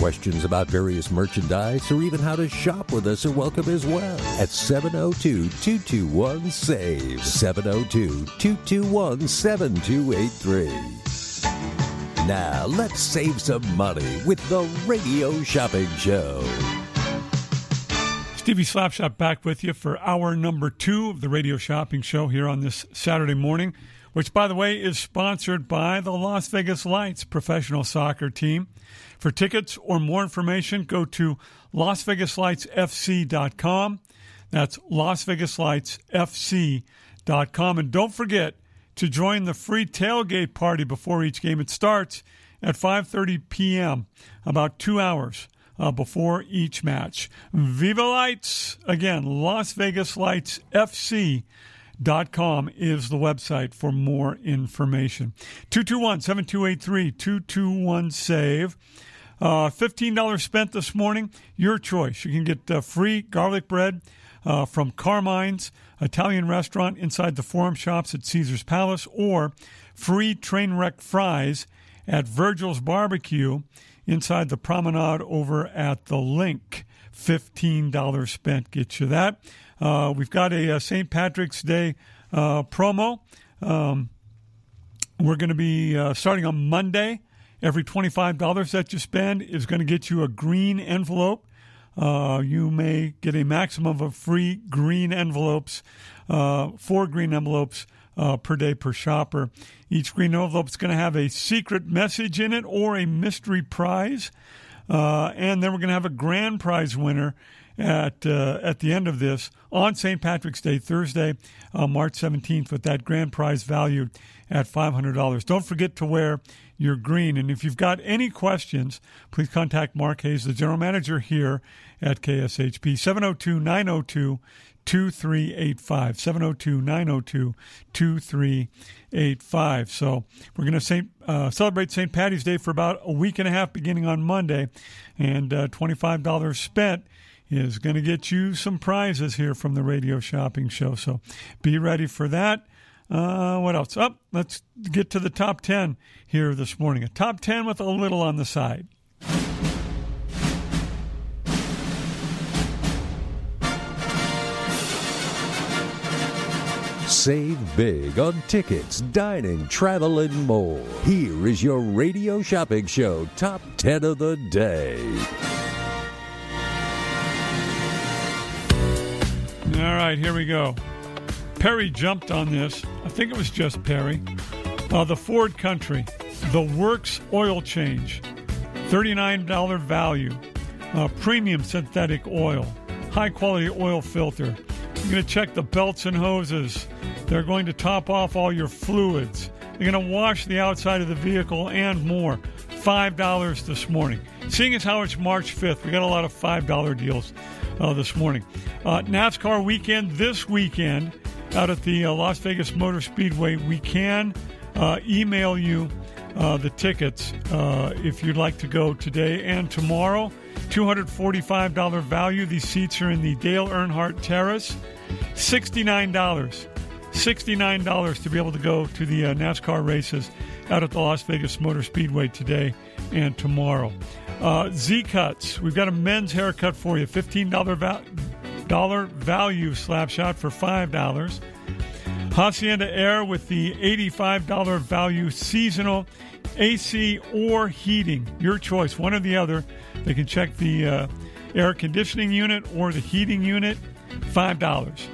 Questions about various merchandise or even how to shop with us are welcome as well at 702 221 SAVE. 702 221 7283. Now, let's save some money with the Radio Shopping Show. Stevie Slapshot back with you for hour number two of the Radio Shopping Show here on this Saturday morning, which, by the way, is sponsored by the Las Vegas Lights professional soccer team. For tickets or more information, go to LasVegasLightsFC.com. That's LasVegasLightsFC.com. And don't forget to join the free tailgate party before each game. It starts at 5.30 p.m., about two hours uh, before each match. Viva Lights! Again, Las Vegas Lights FC dot com is the website for more information. 221 7283 221 SAVE. Uh, $15 spent this morning. Your choice. You can get uh, free garlic bread uh, from Carmine's Italian restaurant inside the Forum Shops at Caesar's Palace or free train wreck fries at Virgil's Barbecue inside the promenade over at the LINQ. $15 spent gets you that. Uh, we've got a, a St. Patrick's Day uh, promo. Um, we're going to be uh, starting on Monday. Every $25 that you spend is going to get you a green envelope. Uh, you may get a maximum of free green envelopes, uh, four green envelopes uh, per day per shopper. Each green envelope is going to have a secret message in it or a mystery prize. Uh, and then we're going to have a grand prize winner at uh, at the end of this on St. Patrick's Day, Thursday, uh, March 17th, with that grand prize valued at $500. Don't forget to wear your green. And if you've got any questions, please contact Mark Hayes, the general manager here at KSHP, 702 902 2385. 702 902 2385. So we're going to uh, celebrate St. Patty's Day for about a week and a half beginning on Monday. And uh, $25 spent is going to get you some prizes here from the radio shopping show. So be ready for that. Uh, what else? Up. Oh, let's get to the top 10 here this morning. A top 10 with a little on the side. Save big on tickets, dining, travel, and more. Here is your radio shopping show top 10 of the day. All right, here we go. Perry jumped on this. I think it was just Perry. Uh, the Ford Country, the Works oil change, $39 value, uh, premium synthetic oil, high quality oil filter. You're going to check the belts and hoses. They're going to top off all your fluids. They're going to wash the outside of the vehicle and more. $5 this morning. Seeing as how it's March 5th, we got a lot of $5 deals uh, this morning. Uh, NASCAR weekend this weekend out at the uh, Las Vegas Motor Speedway. We can uh, email you uh, the tickets uh, if you'd like to go today and tomorrow. $245 value. These seats are in the Dale Earnhardt Terrace. $69. $69 to be able to go to the uh, NASCAR races out at the Las Vegas Motor Speedway today and tomorrow. Uh, Z Cuts, we've got a men's haircut for you. $15 value dollar value slap shot for five dollars. Hacienda Air with the $85 value seasonal AC or heating. Your choice, one or the other. They can check the uh, air conditioning unit or the heating unit, $5.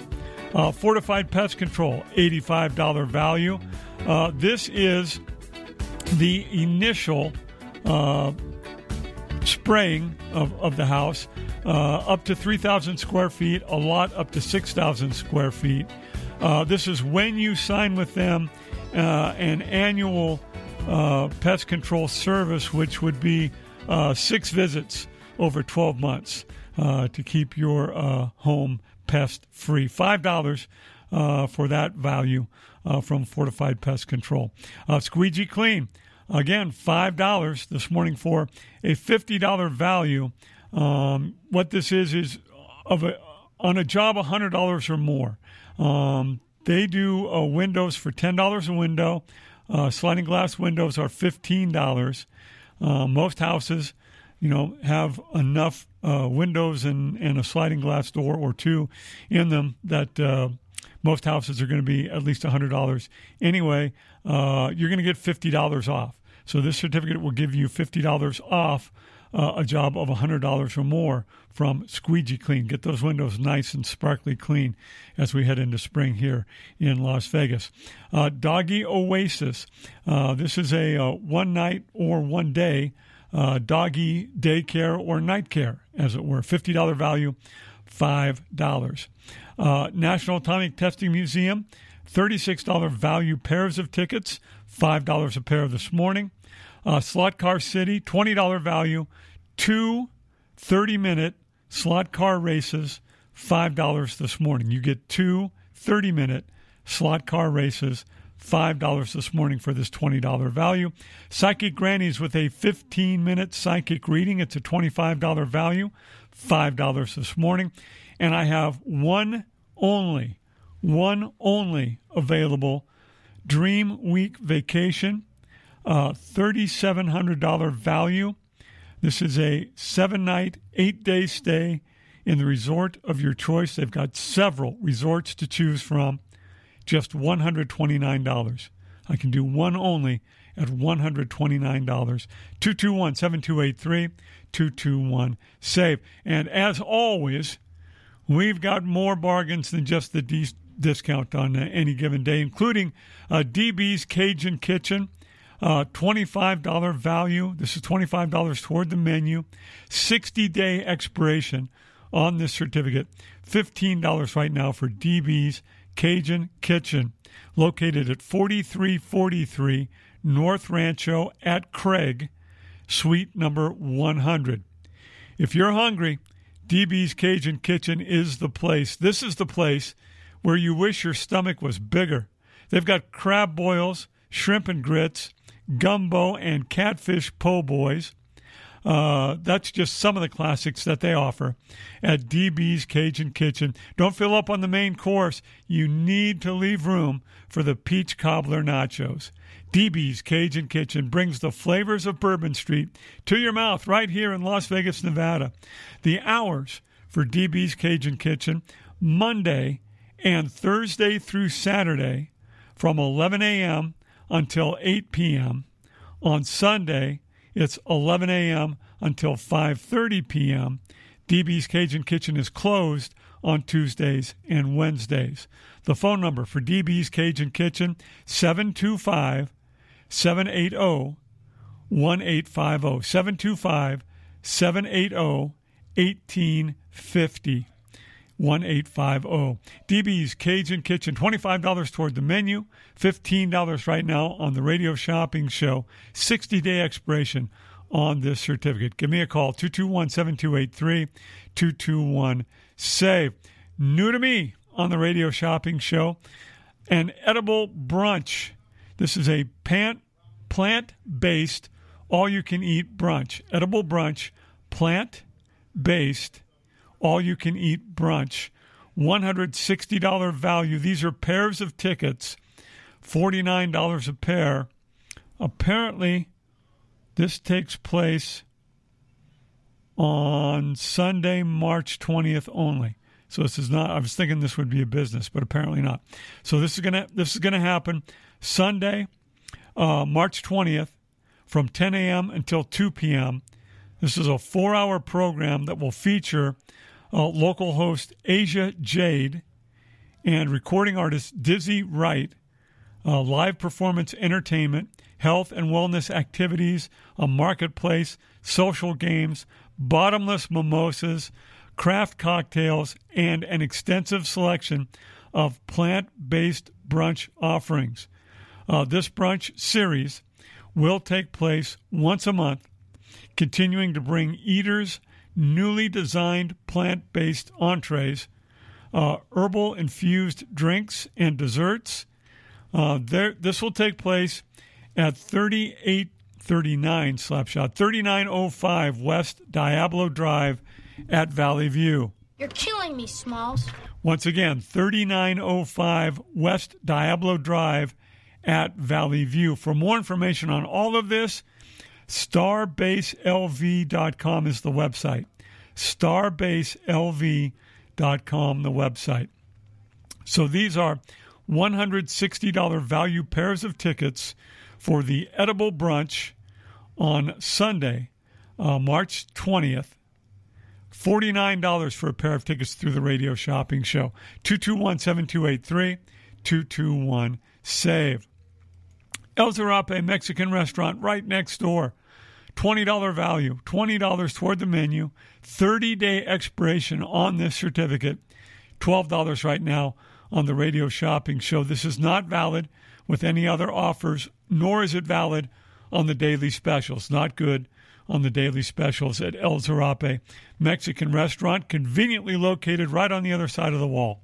Uh, Fortified Pest Control, $85 value. Uh, this is the initial uh, spraying of, of the house uh, up to 3,000 square feet, a lot up to 6,000 square feet. Uh, this is when you sign with them uh, an annual uh, pest control service, which would be uh, six visits over 12 months uh, to keep your home pest free. $5 for that value from Fortified Pest Control. Squeegee Clean. Again, $5 this morning for a $50 value. Um, what this is is of a, on a job $100 or more. Um, they do uh, windows for $10 a window. Uh, sliding glass windows are $15. Uh, most houses, you know, have enough uh, windows and, and a sliding glass door or two in them that uh, most houses are going to be at least $100 anyway. Uh, you're going to get $50 off. So this certificate will give you $50 off uh, a job of $100 or more from Squeegee Clean. Get those windows nice and sparkly clean as we head into spring here in Las Vegas. Uh, Doggy Oasis. Uh, this is a uh, one night or one day uh, doggy daycare or night care, as it were. $50 value, $5. Uh, National Atomic Testing Museum. $36 value pairs of tickets, $5 a pair this morning. Uh, Slot Car City, $20 value, two 30 minute slot car races, $5 this morning. You get two 30 minute slot car races, $5 this morning for this $20 value. Psychic Grannies with a 15 minute psychic reading. It's a $25 value, $5 this morning. And I have one only, one only available Dream Week vacation uh, $3,700 value. This is a seven night, eight day stay in the resort of your choice. They've got several resorts to choose from, just $129. I can do one only at $129. 221 7283 221 SAVE. And as always, we've got more bargains than just the de- discount on uh, any given day, including uh, DB's Cajun Kitchen. Uh, $25 value. This is $25 toward the menu. 60 day expiration on this certificate. $15 right now for DB's Cajun Kitchen, located at 4343 North Rancho at Craig, suite number 100. If you're hungry, DB's Cajun Kitchen is the place. This is the place where you wish your stomach was bigger. They've got crab boils, shrimp and grits, gumbo, and catfish po' boys. Uh, that's just some of the classics that they offer at DB's Cajun Kitchen. Don't fill up on the main course. You need to leave room for the peach cobbler nachos. DB's Cajun Kitchen brings the flavors of Bourbon Street to your mouth right here in Las Vegas, Nevada. The hours for DB's Cajun Kitchen Monday and Thursday through Saturday from 11 a.m until 8 p.m. On Sunday, it's 11 a.m. until 5:30 p.m. DB's Cajun Kitchen is closed on Tuesdays and Wednesdays. The phone number for DB's Cajun Kitchen 725 780 1850 725 780 1850 1850. DB's Cajun Kitchen, $25 toward the menu, $15 right now on the radio shopping show, 60 day expiration on this certificate. Give me a call, 221 7283 221 SAVE. New to me on the radio shopping show, an edible brunch. This is a plant based, all you can eat brunch. Edible brunch, plant based all you can eat brunch. $160 value. These are pairs of tickets, $49 a pair. Apparently, this takes place on Sunday, March 20th only. So this is not I was thinking this would be a business, but apparently not. So this is going to this is going to happen Sunday, uh, March 20th from 10 a.m. until 2 p.m. This is a 4-hour program that will feature uh, local host Asia Jade and recording artist Dizzy Wright. uh, live performance entertainment, health and wellness activities, a marketplace, social games, bottomless mimosas, craft cocktails, and an extensive selection of plant based brunch offerings. Uh, this brunch series will take place once a month, continuing to bring eaters newly designed plant based entrees, uh, herbal infused drinks, and desserts. Uh, there, this will take place at 3839 Slapshot, 3905 West Diablo Drive at Valley View. You're killing me, Smalls. Once again, 3905 West Diablo Drive at Valley View. For more information on all of this, starbaselv.com is the website. Starbaselv.com, the website. So these are $160 value pairs of tickets for the edible brunch on Sunday, uh, March 20th. $49 for a pair of tickets through the radio shopping show. 221 7283 221 SAVE. El Zarape Mexican restaurant right next door. $20 value, $20 toward the menu, 30 day expiration on this certificate, $12 right now on the radio shopping show. This is not valid with any other offers, nor is it valid on the daily specials. Not good on the daily specials at El Zarape Mexican restaurant, conveniently located right on the other side of the wall.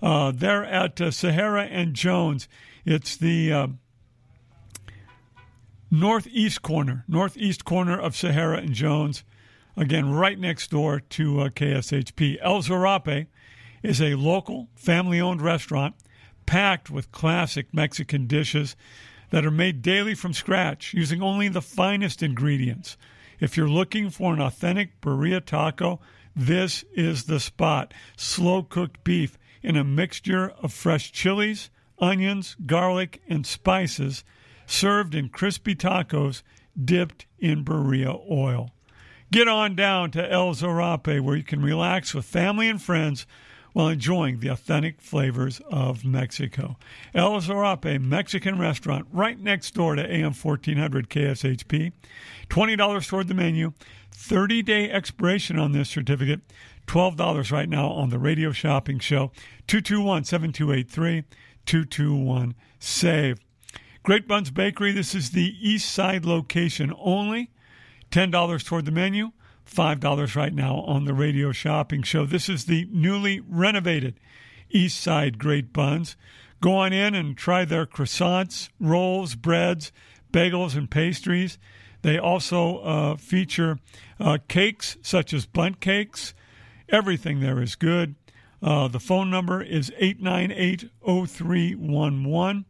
Uh, they're at uh, Sahara and Jones. It's the uh, northeast corner, northeast corner of Sahara and Jones. Again, right next door to uh, KSHP. El Zarape is a local, family owned restaurant packed with classic Mexican dishes that are made daily from scratch using only the finest ingredients. If you're looking for an authentic birria taco, this is the spot. Slow cooked beef in a mixture of fresh chilies, onions, garlic, and spices, served in crispy tacos dipped in birria oil. Get on down to El Zarape where you can relax with family and friends while enjoying the authentic flavors of Mexico. El Zarape Mexican restaurant right next door to AM 1400 KSHP. $20 toward the menu, 30 day expiration on this certificate, $12 right now on the radio shopping show. 221 7283 221 SAVE. Great Buns Bakery, this is the east side location only. $10 toward the menu, $5 right now on the radio shopping show. This is the newly renovated East Side Great Buns. Go on in and try their croissants, rolls, breads, bagels, and pastries. They also uh, feature uh, cakes such as Bundt cakes. Everything there is good. Uh, the phone number is 898 0311.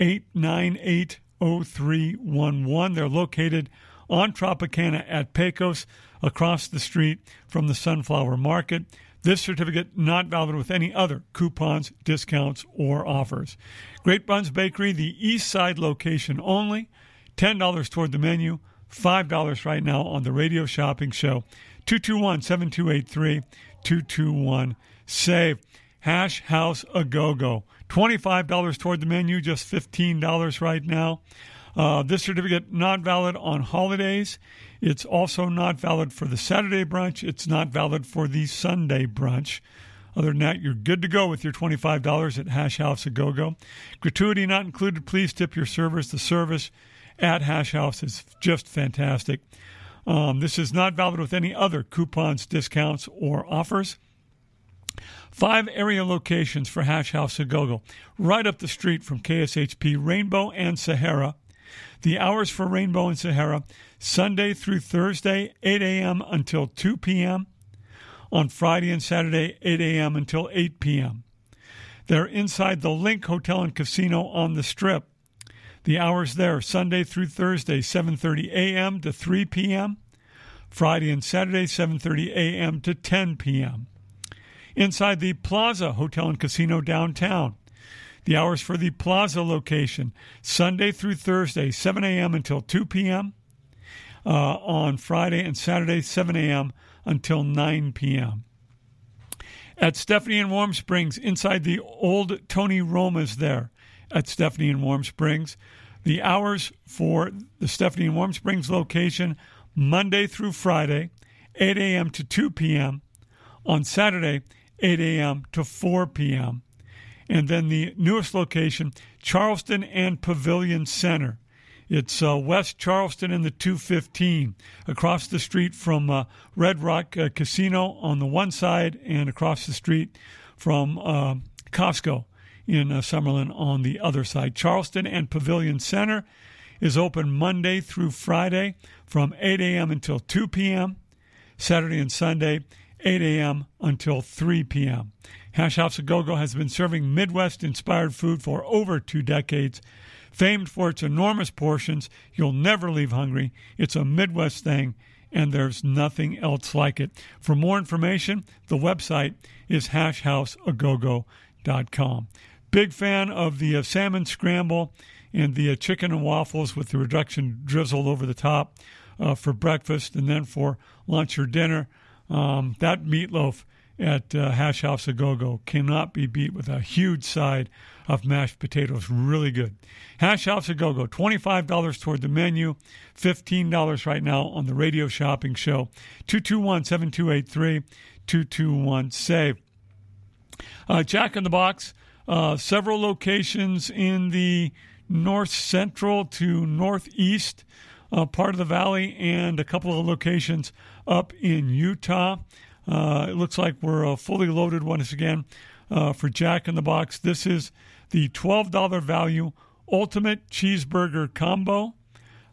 898 0311. They're located on Tropicana at Pecos, across the street from the Sunflower Market. This certificate not valid with any other coupons, discounts, or offers. Great Buns Bakery, the East Side location only. $10 toward the menu, $5 right now on the radio shopping show. 221 7283 221 SAVE. Hash House A Go Go. $25 toward the menu, just $15 right now. Uh, this certificate not valid on holidays. It's also not valid for the Saturday brunch. It's not valid for the Sunday brunch. Other than that, you're good to go with your $25 at Hash House A Go Go. Gratuity not included. Please tip your servers. The service at Hash House is just fantastic. Um, this is not valid with any other coupons, discounts, or offers. Five area locations for Hash House A Go Go, right up the street from KSHP Rainbow and Sahara. The hours for Rainbow and Sahara Sunday through Thursday, 8 a.m. until 2 p.m. On Friday and Saturday, 8 a.m. until 8 p.m. They're inside the LINQ Hotel and Casino on the Strip. The hours there Sunday through Thursday, 7:30 a.m. to 3 p.m. Friday and Saturday, 7:30 a.m. to 10 p.m. Inside the Plaza Hotel and Casino downtown. The hours for the Plaza location Sunday through Thursday, 7 a.m. until 2 p.m. Uh, on Friday and Saturday, 7 a.m. until 9 p.m. At Stephanie and Warm Springs, inside the old Tony Roma's there at Stephanie and Warm Springs. The hours for the Stephanie and Warm Springs location Monday through Friday, 8 a.m. to 2 p.m. On Saturday, 8 a.m. to 4 p.m. And then the newest location, Charleston and Pavilion Center. It's uh, West Charleston and the 215, across the street from uh, Red Rock uh, Casino on the one side, and across the street from uh, Costco in uh, Summerlin on the other side. Charleston and Pavilion Center is open Monday through Friday from 8 a.m. until 2 p.m., Saturday and Sunday, 8 a.m. until 3 p.m. Hash House A Go Go has been serving Midwest inspired food for over two decades. Famed for its enormous portions, you'll never leave hungry. It's a Midwest thing, and there's nothing else like it. For more information, the website is hashhouseagogo.com. Big fan of the uh, salmon scramble and the uh, chicken and waffles with the reduction drizzled over the top uh, for breakfast and then for lunch or dinner. Um, that meatloaf at uh, Hash House A Go Go cannot be beat with a huge side of mashed potatoes. Really good. Hash House A Go Go, $25 toward the menu, $15 right now on the radio shopping show. 221 7283 221 SAVE. Uh, Jack in the Box, uh, several locations in the north central to northeast uh, part of the valley, and a couple of locations up in Utah. Uh, it looks like we're uh, fully loaded once again uh, for Jack in the Box. This is the $12 value Ultimate Cheeseburger Combo.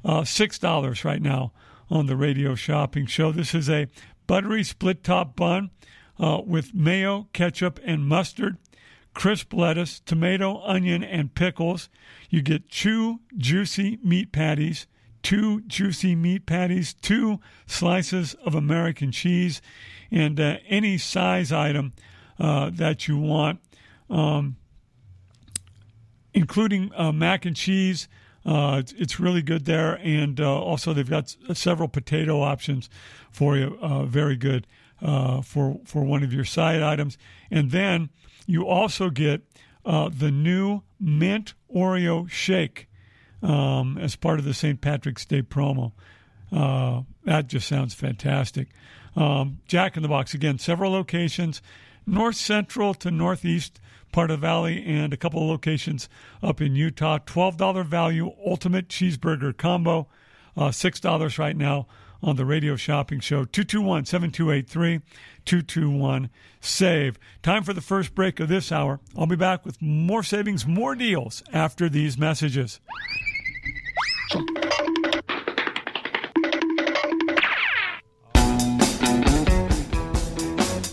Uh, $6 right now on the radio shopping show. This is a buttery split top bun with mayo, ketchup, and mustard, crisp lettuce, tomato, onion, and pickles. You get two juicy meat patties, two juicy meat patties, two slices of American cheese, and uh, any size item uh, that you want. Um, including uh, mac and cheese. Uh, it's, really good there, and uh, also they've got several potato options for you. Uh, very good for for one of your side items, and then you also get the new mint Oreo shake um, as part of the St. Patrick's Day promo. that just sounds fantastic. Um, Jack in the Box again, several locations, north central to northeast part of the valley, and a couple of locations up in Utah. $12 value ultimate cheeseburger combo, uh, $6 right now on the radio shopping show. 221 7283 221 SAVE. Time for the first break of this hour. I'll be back with more savings, more deals after these messages. Thank.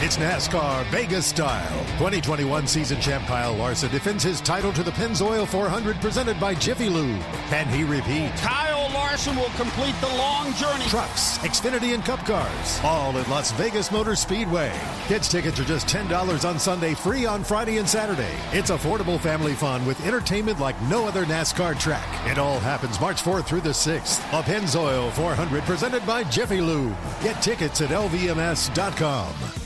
It's NASCAR Vegas style. 2021 season champ Kyle Larson defends his title to the Pennzoil 400 presented by Jiffy Lube. Can he repeat? Kyle Larson will complete the long journey. Trucks, Xfinity, and Cup cars, all at Las Vegas Motor Speedway. Kids tickets are just $10 on Sunday, free on Friday and Saturday. It's affordable family fun with entertainment like no other NASCAR track. It all happens March 4th through the 6th. A Pennzoil 400 presented by Jiffy Lube. Get tickets at lvms.com.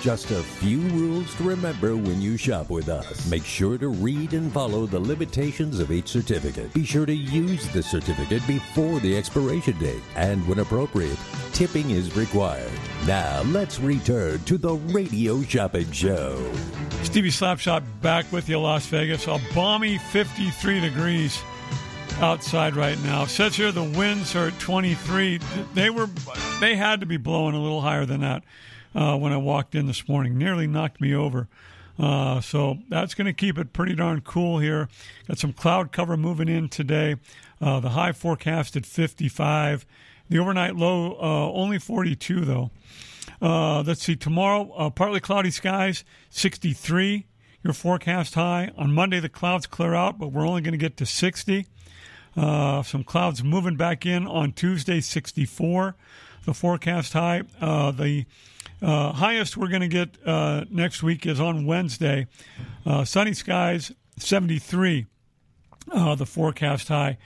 Just a few rules to remember when you shop with us. Make sure to read and follow the limitations of each certificate. Be sure to use the certificate before the expiration date. And when appropriate, tipping is required. Now, let's return to the Radio Shopping Show. Stevie Slapshot back with you, Las Vegas. A balmy 53 degrees outside right now. Says here the winds are at 23. They were, they had to be blowing a little higher than that uh, when I walked in this morning. Nearly knocked me over. Uh, so that's going to keep it pretty darn cool here. Got some cloud cover moving in today. Uh, the high forecast at 55. The overnight low uh, only 42 though. Uh, let's see. Tomorrow, uh, partly cloudy skies, 63. Your forecast high. On Monday, the clouds clear out, but we're only going to get to 60. Uh, some clouds moving back in on Tuesday, 64. The forecast high. Uh, the uh, highest we're going to get uh, next week is on Wednesday. Uh, sunny skies, 73, uh, the forecast high.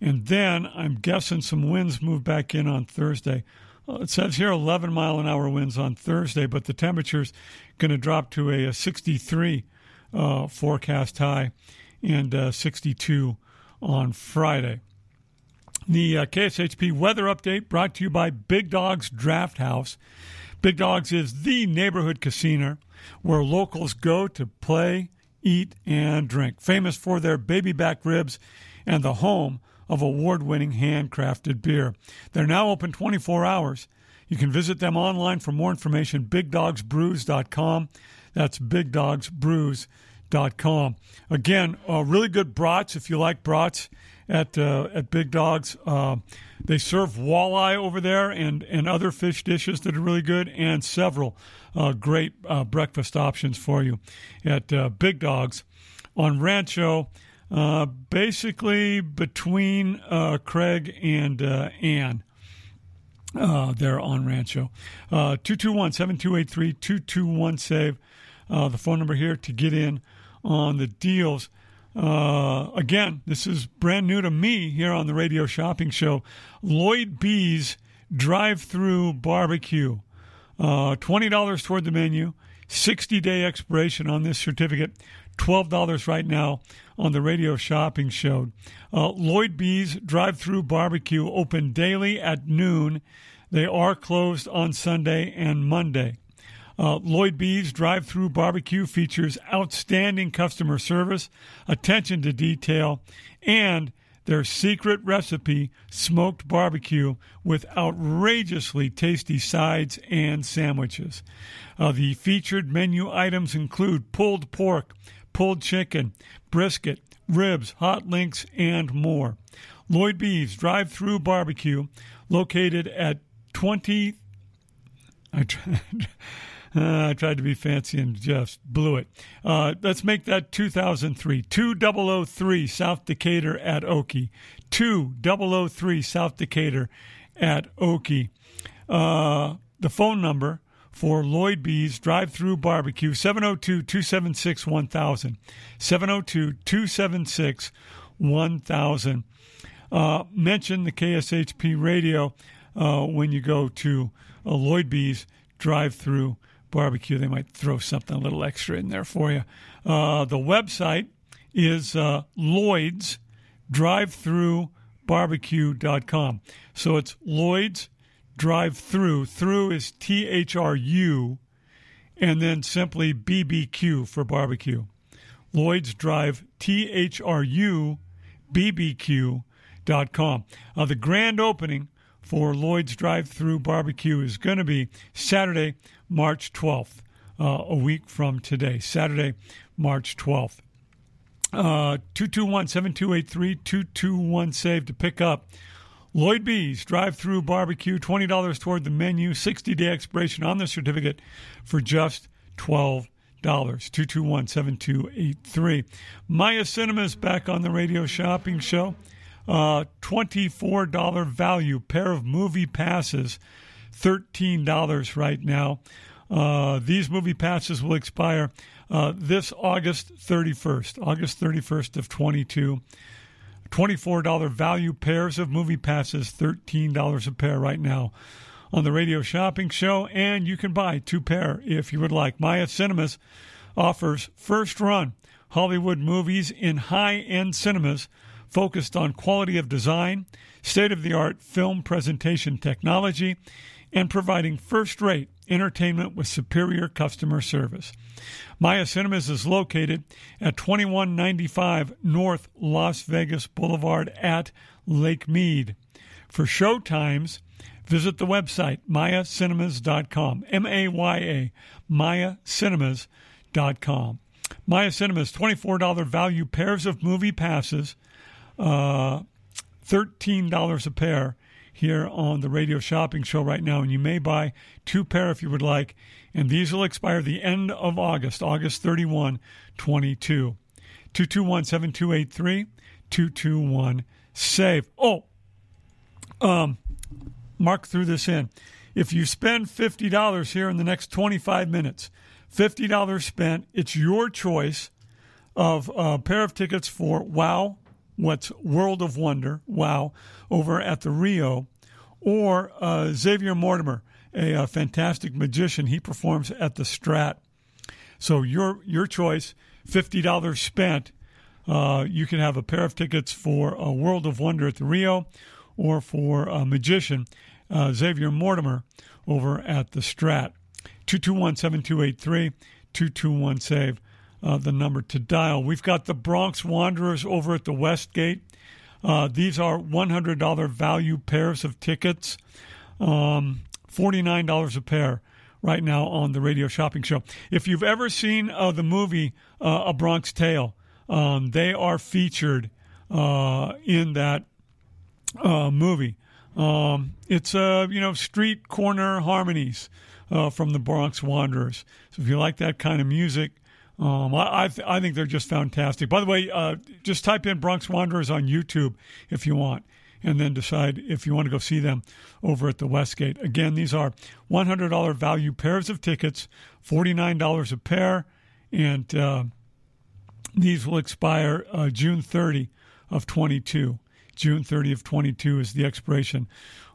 And then I'm guessing some winds move back in on Thursday. Uh, it says here 11 mile an hour winds on Thursday, but the temperature's going to drop to a, a 63 uh, forecast high and 62 on Friday. The KSHP weather update brought to you by Big Dogs Draft House. Big Dogs is the neighborhood casino where locals go to play, eat, and drink. Famous for their baby back ribs and the home of award winning handcrafted beer. They're now open 24 hours. You can visit them online for more information, bigdogsbrews.com. That's bigdogsbrews.com. Again, uh, really good brats if you like brats at uh, at Big Dogs. Uh, they serve walleye over there and, and other fish dishes that are really good, and several uh, great uh, breakfast options for you at uh, Big Dogs on Rancho. Uh, basically between Craig and Ann. There on Rancho. 221 7283 221 SAVE. The phone number here to get in on the deals. Uh, again, this is brand new to me here on the Radio Shopping Show. Lloyd B's drive through barbecue. Uh, $20 toward the menu, 60 day expiration on this certificate, $12 right now on the Radio Shopping Show. Uh, Lloyd B's drive through barbecue open daily at noon. They are closed on Sunday and Monday. Uh, Lloyd B's drive through barbecue features outstanding customer service, attention to detail, and their secret recipe smoked barbecue with outrageously tasty sides and sandwiches. Uh, the featured menu items include pulled pork, pulled chicken, brisket, ribs, hot links, and more. Lloyd B's drive through barbecue, located at 20. I Uh, I tried to be fancy and just blew it. Uh, let's make that 2003. 2003 South Decatur at Oakey. 2003 South Decatur at Oakey. Uh, the phone number for Lloyd B's Drive Through Barbecue 702 276 1000. 702 276 1000. Uh, mention the KSHP radio uh, when you go to uh, Lloyd B's Drive Through barbecue. They might throw something a little extra in there for you. Uh, the website is uh, Lloyd's Drive Through Barbecue.com. So it's Lloyd's Drive Through. Through is T H R U, and then simply BBQ for barbecue. Lloyd's Drive T H R U BBQ.com. Uh, the grand opening for Lloyd's Drive Through Barbecue is going to be Saturday, March 12th, uh, a week from today. Saturday, March 12th. Uh, 221 7283 221 save to pick up. Lloyd B's drive through barbecue, $20 toward the menu, 60 day expiration on the certificate for just $12. 221 7283. Maya Cinemas back on the radio shopping show. Uh, $24 value pair of movie passes, $13 right now. Uh, these movie passes will expire uh, this August 31st, August 31st of 22. $24 value pairs of movie passes, $13 a pair right now on the radio shopping show. And you can buy two pair if you would like. Maya Cinemas offers first run Hollywood movies in high end cinemas focused on quality of design, state of the art film presentation technology, and providing first rate entertainment with superior customer service. Maya Cinemas is located at 2195 North Las Vegas Boulevard at Lake Mead. For show times, visit the website mayacinemas.com. M A Y A, mayacinemas.com. Maya Cinemas, $24 value pairs of movie passes uh, $13 a pair here on the radio shopping show right now. And you may buy two pair if you would like. And these will expire the end of August, August 31, 22. 221 7283 221 SAVE. Oh, um, Mark threw this in. If you spend $50 here in the next 25 minutes, $50 spent, it's your choice of a pair of tickets for WOW what's World of Wonder, wow, over at the Rio, or uh, Xavier Mortimer, a, a, fantastic magician. He performs at the Strat. So your your choice, fifty dollars spent. Uh, you can have a pair of tickets for a World of Wonder at the Rio, or for a magician, uh, Xavier Mortimer, over at the Strat. 221 7283 221 SAVE uh, the number to dial. We've got the Bronx Wanderers over at the Westgate. Uh, these are $100 value pairs of tickets, um, $49 a pair right now on the radio shopping show. If you've ever seen uh, the movie uh, A Bronx Tale, um, they are featured uh, in that uh, movie. Um, it's uh, you know street corner harmonies uh, from the Bronx Wanderers. So if you like that kind of music, um, I I, th- I, think they're just fantastic. By the way, uh, just type in Bronx Wanderers on YouTube if you want, and then decide if you want to go see them over at the Westgate. Again, these are $100 value pairs of tickets, $49 a pair, and uh, these will expire uh, June 30 of 22. June 30 of 22 is the expiration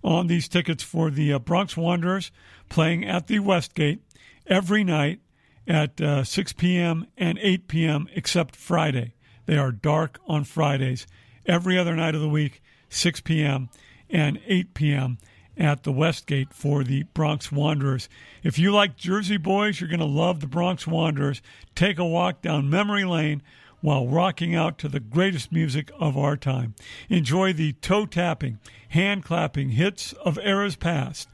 on these tickets for the uh, Bronx Wanderers playing at the Westgate every night at uh, 6 p.m. and 8 p.m., except Friday. They are dark on Fridays. Every other night of the week, 6 p.m. and 8 p.m. at the Westgate for the Bronx Wanderers. If you like Jersey Boys, you're going to love the Bronx Wanderers. Take a walk down memory lane while rocking out to the greatest music of our time. Enjoy the toe tapping, hand clapping hits of eras past.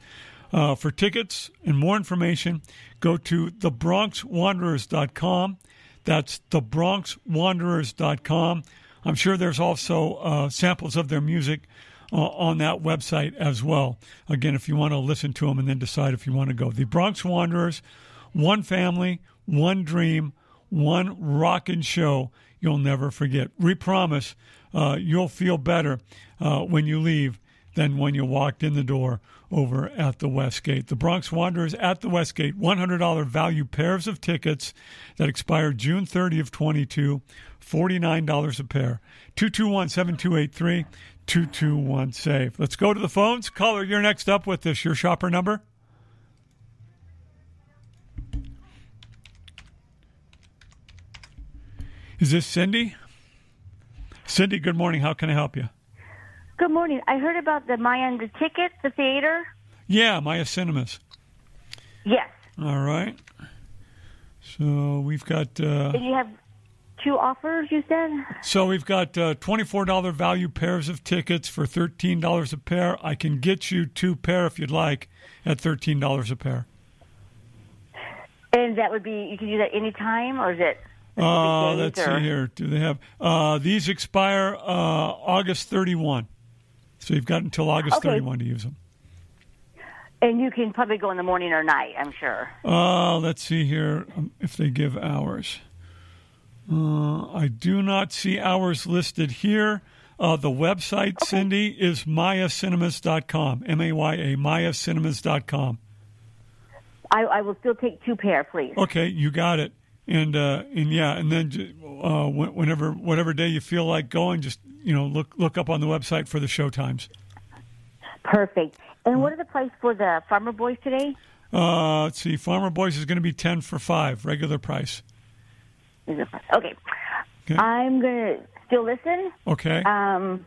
Uh, for tickets and more information, go to thebronxwanderers.com. That's thebronxwanderers.com. I'm sure there's also uh, samples of their music uh, on that website as well. Again, if you want to listen to them and then decide if you want to go. The Bronx Wanderers One family, one dream, one rockin' show you'll never forget. We promise uh, you'll feel better uh, when you leave than when you walked in the door over at the Westgate. The Bronx Wanderers at the Westgate, $100 value pairs of tickets that expire June 30 of 22, $49 a pair. 221-7283, 221 save. Let's go to the phones. Caller, you're next up with this. Your shopper number? Is this Cindy? Cindy, good morning. How can I help you? Good morning. I heard about the Mayan the ticket, the theater. Yeah, Maya Cinemas. Yes. All right. So we've got. Uh, you have two offers? You said. So we've got uh, twenty-four dollar value pairs of tickets for thirteen dollars a pair. I can get you two pair if you'd like at thirteen dollars a pair. And that would be you can do that anytime, or is it? Uh, let's or? see here. Do they have uh, these expire uh, August thirty-one? So you've got until August okay. thirty-one to use them. And you can probably go in the morning or night. I'm sure. Uh, let's see here um, if they give hours. Uh, I do not see hours listed here. Uh, the website, okay. Cindy, is mayacinemas.com. M A Y A, mayacinemas.com. I, I will still take two pair, please. Okay, you got it. And uh, and yeah, and then uh, whenever whatever day you feel like going, just you know look look up on the website for the show times. Perfect. And what are the price for the Farmer Boys today? Uh, let's see. Farmer Boys is going to be ten for five, regular price. Okay. okay. I'm going to still listen. Okay. Um,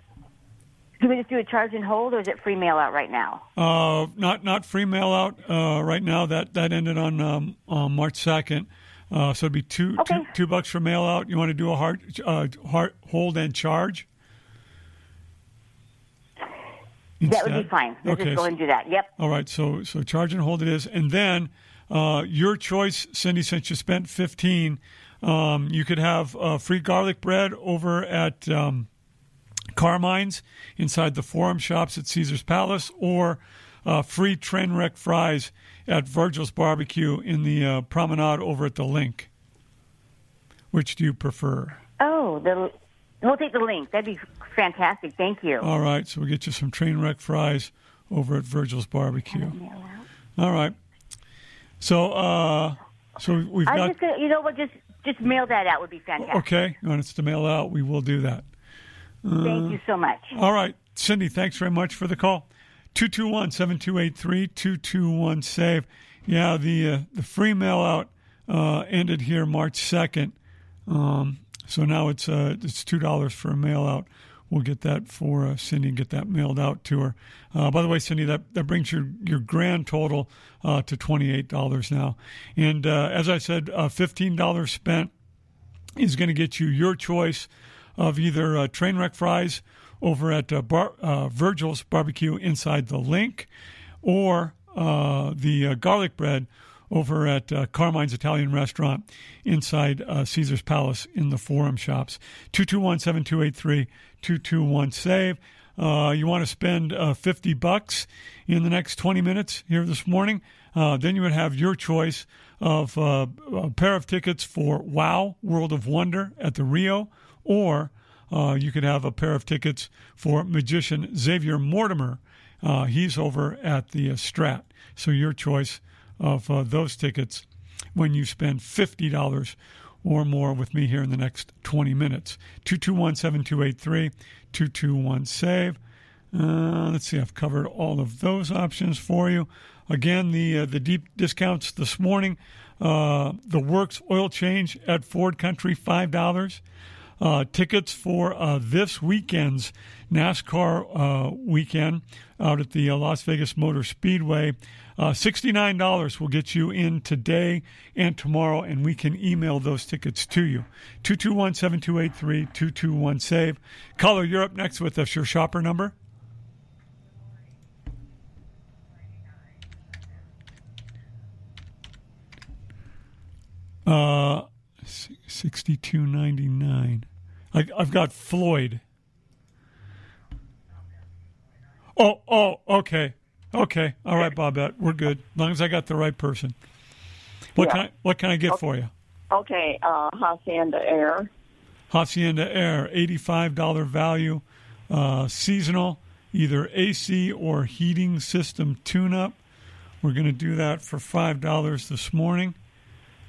can we just do a charge and hold, or is it free mail out right now? Uh, not not free mail out uh, right now. That that ended on um, on March second. Uh, so it'd be two, okay. two, two bucks for mail out. You want to do a hard, uh, hard hold and charge? Instead? That would be fine. Let's okay. just go and do that. Yep. All right. So so charge and hold it is, and then uh, your choice, Cindy. Since you spent fifteen, um, you could have uh, free garlic bread over at um, Carmine's inside the Forum Shops at Caesar's Palace, or uh, free train wreck fries at Virgil's Barbecue in the uh, promenade over at the LINQ. Which do you prefer? Oh, the we'll take the LINQ. That'd be fantastic. Thank you. All right, so we'll get you some train wreck fries over at Virgil's Barbecue. All right. So, uh, so we've I got. Just, uh, you know what? Just just mail that out would be fantastic. Okay, you want us to mail out? We will do that. Uh, Thank you so much. All right, Cindy. Thanks very much for the call. 221 7283 221 SAVE. Yeah, the, uh, the free mail out uh, ended here March 2nd. Um, so now it's uh, it's $2 for a mail out. We'll get that for uh, Cindy and get that mailed out to her. Uh, by the way, Cindy, that, that brings your, your grand total uh, to $28 now. And as I said, uh, $15 spent is going to get you your choice of either train wreck fries over at uh, Bar- uh, Virgil's Barbecue inside the LINQ, or uh, the uh, garlic bread over at uh, Carmine's Italian Restaurant inside uh, Caesar's Palace in the Forum Shops. 221 7283 221 SAVE. you want to spend 50 bucks in the next 20 minutes here this morning, then you would have your choice of a pair of tickets for Wow World of Wonder at the Rio or uh, you could have a pair of tickets for magician Xavier Mortimer. Uh, he's over at the uh, Strat. So your choice of uh, those tickets when you spend fifty dollars or more with me here in the next 20 minutes. 221 7283 221 SAVE. Uh, let's see, I've covered all of those options for you. Again, the uh, the deep discounts this morning. Uh, the Works oil change at Ford Country, five dollars. Uh, tickets for uh, this weekend's NASCAR uh, weekend out at the uh, Las Vegas Motor Speedway. Uh, $69 will get you in today and tomorrow, and we can email those tickets to you. 221 7283 221 SAVE. Caller, you're up next with us. Your shopper number? Uh, sixty-two ninety-nine. I, I've got Floyd. Oh, oh, okay, okay, all right, Bobette, we're good. As long as I got the right person. What Yeah. can I, what can I get for you? Okay, uh, Hacienda Air. Hacienda Air, eighty-five dollar value, uh, seasonal, either AC or heating system tune-up. We're going to do that for five dollars this morning.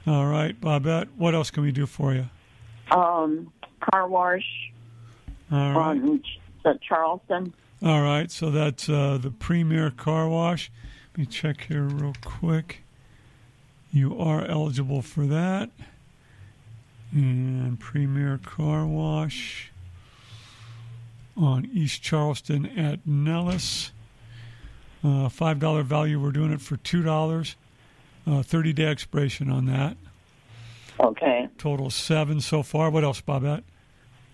All right, Bobette. What else can we do for you? Um, car wash All right. on Ch- Charleston. All right, so that's uh, the Premier Car Wash. Let me check here real quick. You are eligible for that. And Premier Car Wash on East Charleston at Nellis. Uh, $5 value, we're doing it for $2. Uh, 30 day expiration on that. Okay. Total seven so far. What else, Bobette?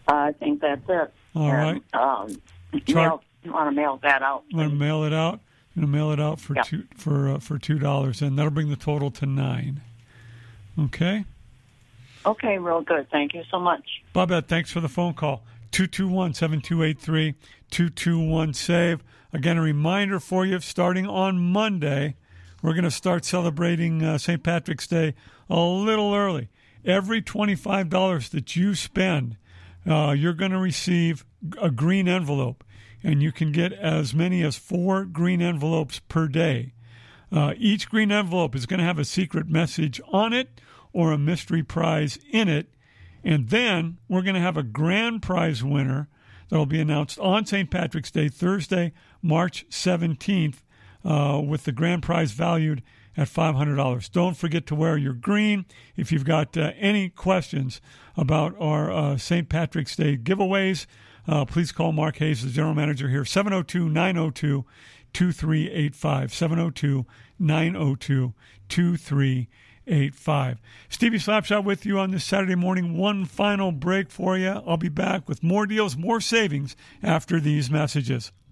I think that's it. All right. Um, Char- mail, want to mail that out? I'm gonna mail it out. I'm gonna mail it out for Yeah. two for uh, for two dollars, and that'll bring the total to nine. Okay, Okay, real good. Thank you so much. Bobette, thanks for the phone call. 221-7283, 221 save. Again, a reminder for you: starting on Monday, we're going to start celebrating uh, St. Patrick's Day a little early. Every twenty-five dollars that you spend, uh, you're going to receive a green envelope, and you can get as many as four green envelopes per day. Uh, each green envelope is going to have a secret message on it or a mystery prize in it. And then we're going to have a grand prize winner that will be announced on St. Patrick's Day, Thursday, March 17th, uh, with the grand prize valued at $500. Don't forget to wear your green. If you've got uh, any questions about our uh, St. Patrick's Day giveaways, uh, please call Mark Hayes, the general manager here, 702 902 2385. 702 902 2385. Stevie Slapshot with you on this Saturday morning. One final break for you. I'll be back with more deals, more savings after these messages.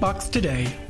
box today.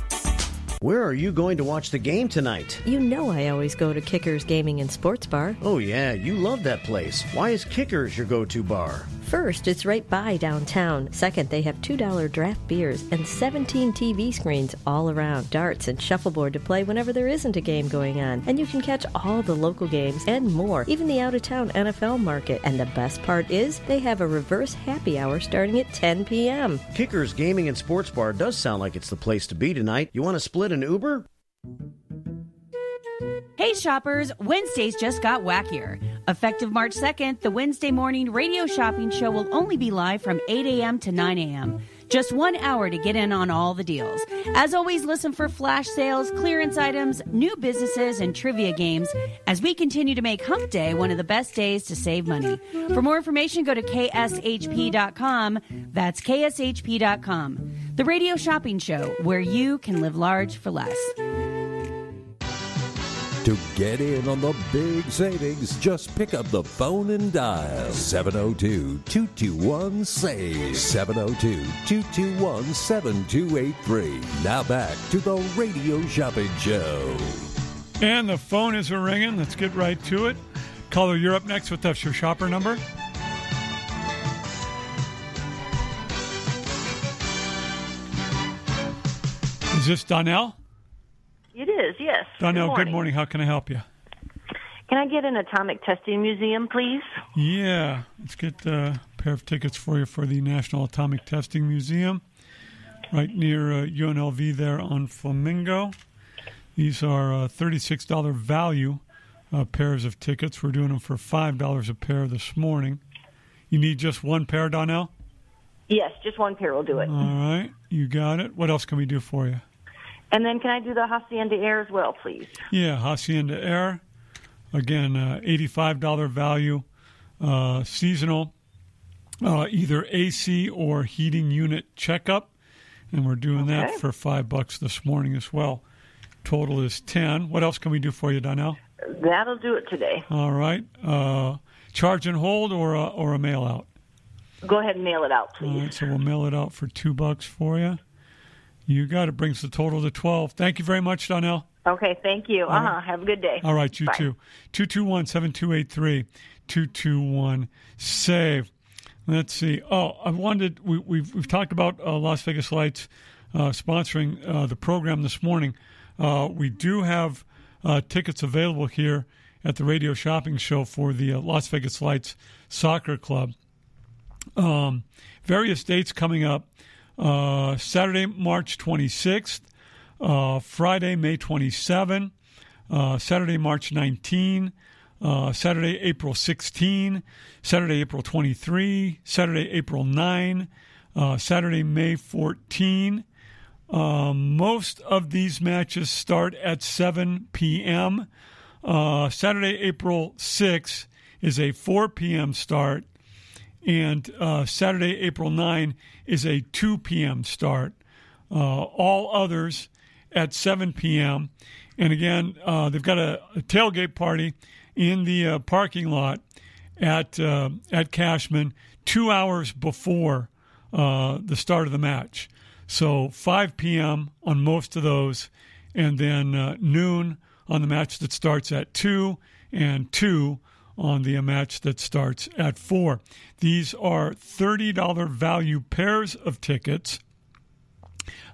Where are you going to watch the game tonight? You know I always go to Kickers Gaming and Sports Bar. Oh, yeah, you love that place. Why is Kickers your go to bar? First, it's right by downtown. Second, they have $2 draft beers and 17 TV screens all around, darts and shuffleboard to play whenever there isn't a game going on. And you can catch all the local games and more, even the out of town NFL market. And the best part is, they have a reverse happy hour starting at 10 p.m. Kickers Gaming and Sports Bar does sound like it's the place to be tonight. You want to split an Uber? Hey shoppers, Wednesdays just got wackier. Effective March 2nd, the Wednesday morning radio shopping show will only be live from 8 a.m. to 9 a.m. Just one hour to get in on all the deals. As always, listen for flash sales, clearance items, new businesses, and trivia games as we continue to make Hump Day one of the best days to save money. For more information, go to kshp.com. That's kshp.com. The radio shopping show where you can live large for less. To get in on the big savings, just pick up the phone and dial 702 221 SAVE. 702 221 7283. Now back to the Radio Shopping Show. And the phone is ringing. Let's get right to it. Caller, you're up next. What's your shopper number? Is this Donnell? It is, yes. Donnell, good morning. good morning. How can I help you? Can I get an atomic testing museum, please? Yeah, let's get a pair of tickets for you for the National Atomic Testing Museum, right near uh, UNLV there on Flamingo. These are uh, $36 value uh, pairs of tickets. We're doing them for $5 a pair this morning. You need just one pair, Donnell? Yes, just one pair will do it. All right, you got it. What else can we do for you? And then can I do the Hacienda Air as well, please? Yeah, Hacienda Air. Again, uh, $85 value, uh, seasonal, uh, either AC or heating unit checkup. And we're doing Okay. that for five bucks this morning as well. Total is 10. What else can we do for you, Donnell? That'll do it today. All right. Uh, charge and hold or a, or a mail out? Go ahead and mail it out, All please. right, so we'll mail it out for two bucks for you. You got it. Brings the total to 12. Thank you very much, Donnell. Okay, thank you. Uh huh. right. Have a good day. All right, you Bye. too. 221 7283 221 SAVE. Let's see. Oh, I wanted, we, we've, we've talked about uh, Las Vegas Lights uh, sponsoring uh, the program this morning. Uh, we do have uh, tickets available here at the Radio Shopping Show for the uh, Las Vegas Lights Soccer Club. Um, various dates coming up. Uh, Saturday, March 26th. Uh, Friday, May 27. Uh, Saturday, March 19. Uh, Saturday, April 16. Saturday, April 23. Saturday, April 9. Uh, Saturday, May 14. Um, most of these matches start at 7 p.m. Uh, Saturday, April 6 is a 4 p.m. start, and uh, Saturday, April 9 is a 2 p.m. start. Uh, all others at 7 p.m. And again, uh, they've got a, a tailgate party in the uh, parking lot at uh, at Cashman two hours before uh, the start of the match. So 5 p.m. on most of those, and then noon on the match that starts at 2, and 2 on the match that starts at 4. These are $30 value pairs of tickets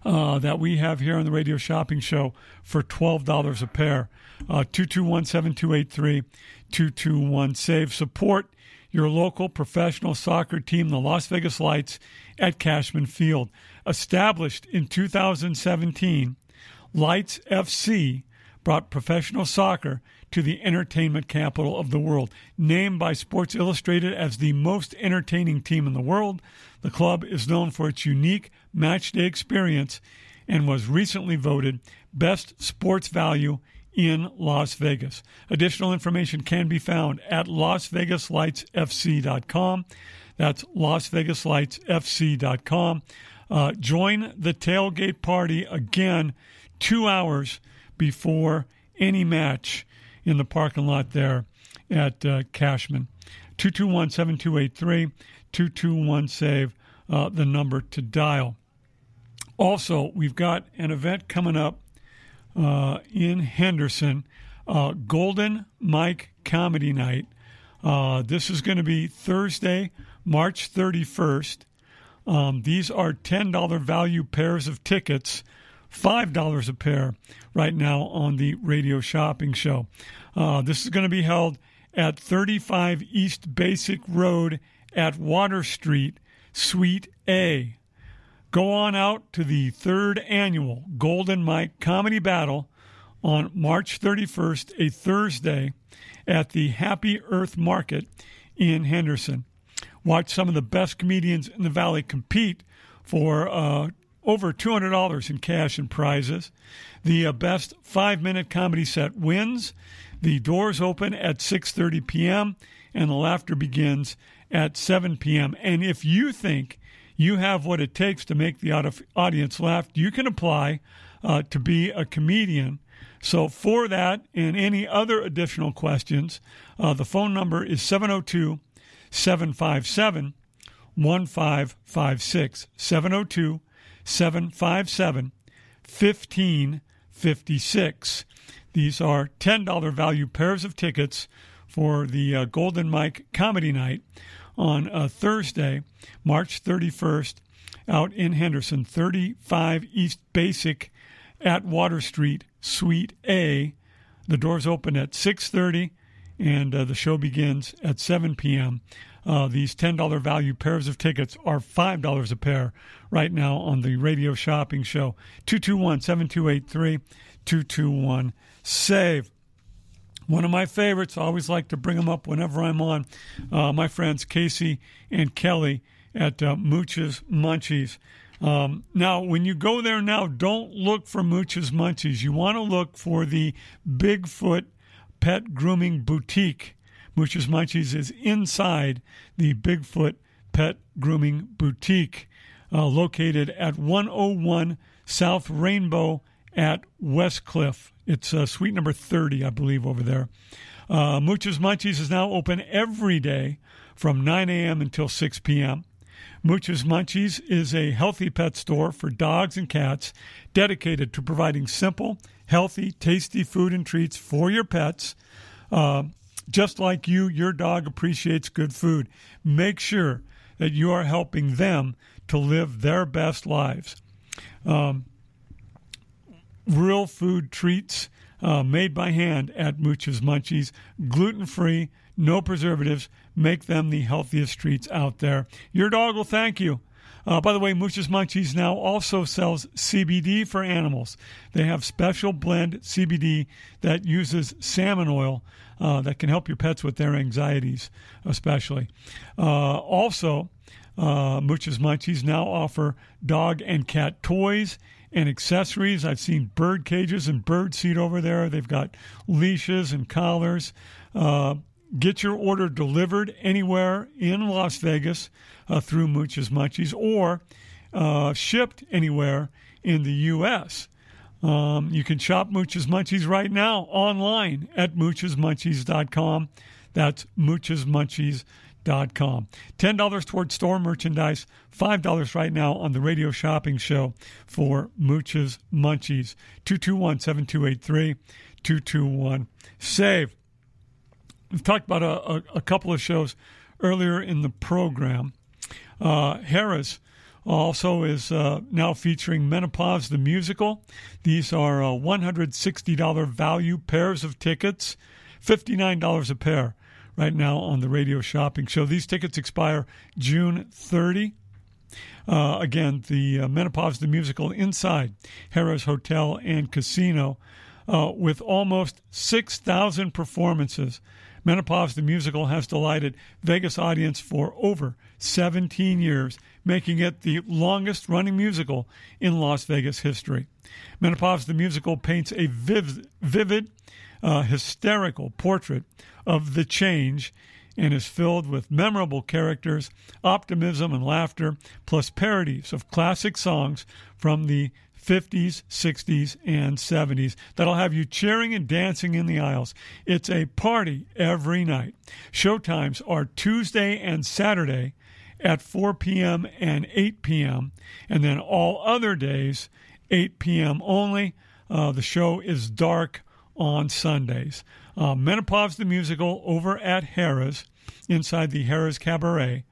uh, that we have here on the Radio Shopping Show for $12 a pair. Uh, 221 7283 221 SAVE. Support your local professional soccer team, the Las Vegas Lights, at Cashman Field. Established in 2017, Lights FC brought professional soccer to the entertainment capital of the world. Named by Sports Illustrated as the most entertaining team in the world, the club is known for its unique matchday experience and was recently voted best sports value in Las Vegas. Additional information can be found at lasvegaslightsfc.com. That's lasvegaslightsfc.com. Uh, join the tailgate party again two hours before any match in the parking lot there at uh, Cashman. 221 7283 221 SAVE, uh, the number to dial. Also, we've got an event coming up uh, in Henderson, uh, Golden Mike Comedy Night. Uh, this is going to be Thursday, March 31st. Um, these are $10 value pairs of tickets, $5 a pair right now on the radio shopping show. Uh, this is going to be held at 35 East Basic Road at Water Street, Suite A. Go on out to the third annual Golden Mike Comedy Battle on March 31st, a Thursday, at the Happy Earth Market in Henderson. Watch some of the best comedians in the Valley compete for uh, over $200 in cash and prizes. The uh, best five-minute comedy set wins. The doors open at 6:30 p.m. and the laughter begins at 7 p.m. And if you think you have what it takes to make the audience laugh, you can apply uh, to be a comedian. So, for that and any other additional questions, uh, the phone number is 702 757 1556. 702 757 1556. These are $10 value pairs of tickets for the uh, Golden Mike Comedy Night on Thursday, March 31st, out in Henderson, 35 East Basic at Water Street, Suite A. The doors open at 6:30, and uh, the show begins at 7 p.m. Uh, these $10 value pairs of tickets are $5 a pair right now on the radio shopping show. 221 7283 221 SAVE. One of my favorites, I always like to bring them up whenever I'm on. Uh, my friends Casey and Kelly at uh, Mooch's Munchies. Um, now, when you go there now, don't look for Mooch's Munchies. You want to look for the Bigfoot Pet Grooming Boutique. Mooch's Munchies is inside the Bigfoot Pet Grooming Boutique, uh, located at 101 South Rainbow at Westcliff. It's uh, suite number 30, I believe, over there. Uh, Mooch's Munchies is now open every day from 9 a.m. until 6 p.m. Mooch's Munchies is a healthy pet store for dogs and cats dedicated to providing simple, healthy, tasty food and treats for your pets. Uh, just like you, your dog appreciates good food. Make sure that you are helping them to live their best lives. Um, real food treats uh, made by hand at Mooch's Munchies, gluten free, no preservatives, make them the healthiest treats out there. Your dog will thank you. Uh, by the way, Mooch's Munchies now also sells CBD for animals. They have special blend CBD that uses salmon oil uh, that can help your pets with their anxieties, especially. Uh, also, uh, Mooch's Munchies now offer dog and cat toys and accessories. I've seen bird cages and bird seed over there. They've got leashes and collars. Uh, get your order delivered anywhere in Las Vegas uh, through Mooch's Munchies or uh, shipped anywhere in the U.S. Um, you can shop Mooch's Munchies right now online at moochesmunchies.com. That's moochesmunchies.com com. $10 towards store merchandise, $5 right now on the radio shopping show for Mooch's Munchies. 221 7283 221 SAVE. We've talked about a, a, a, couple of shows earlier in the program. Uh, Harrah's also is uh, now featuring Menopause the Musical. These are uh, $160 value pairs of tickets, $59 a pair right now on the radio shopping show. These tickets expire June 30. Uh, again, the uh, Menopause the Musical inside Harrah's Hotel and Casino uh, with almost 6,000 performances. Menopause the Musical has delighted Vegas audience for over 17 years, making it the longest running musical in Las Vegas history. Menopause the Musical paints a viv- vivid, uh, hysterical portrait of the change and is filled with memorable characters, optimism, and laughter, plus parodies of classic songs from the 50s, 60s, and 70s that'll have you cheering and dancing in the aisles. It's a party every night. Showtimes are Tuesday and Saturday at 4 p.m. and 8 p.m., and then all other days, 8 p.m. only. Uh, the show is dark on Sundays. Uh, Menopause the Musical over at Harrah's, inside the Harrah's Cabaret.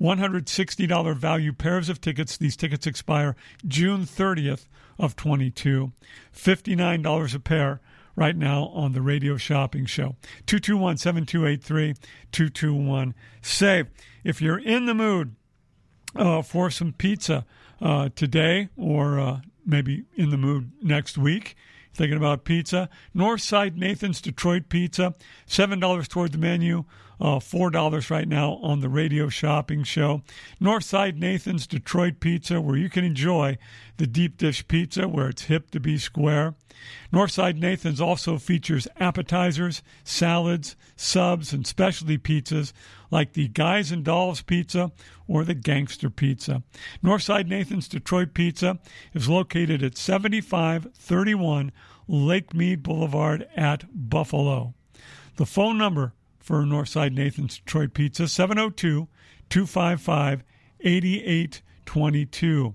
$160 value pairs of tickets. These tickets expire June 30th of 22. $59 a pair right now on the radio shopping show. 221 7283 221 SAVE. If you're in the mood uh, for some pizza uh, today or uh, maybe in the mood next week, thinking about pizza, Northside Nathan's Detroit Pizza, $7 toward the menu. Uh, $4 right now on the radio shopping show. Northside Nathan's Detroit Pizza, where you can enjoy the deep dish pizza where it's hip to be square. Northside Nathan's also features appetizers, salads, subs, and specialty pizzas like the Guys and Dolls Pizza or the Gangster Pizza. Northside Nathan's Detroit Pizza is located at 7531 Lake Mead Boulevard at Buffalo. The phone number for Northside Nathan's Detroit Pizza 702 255 8822.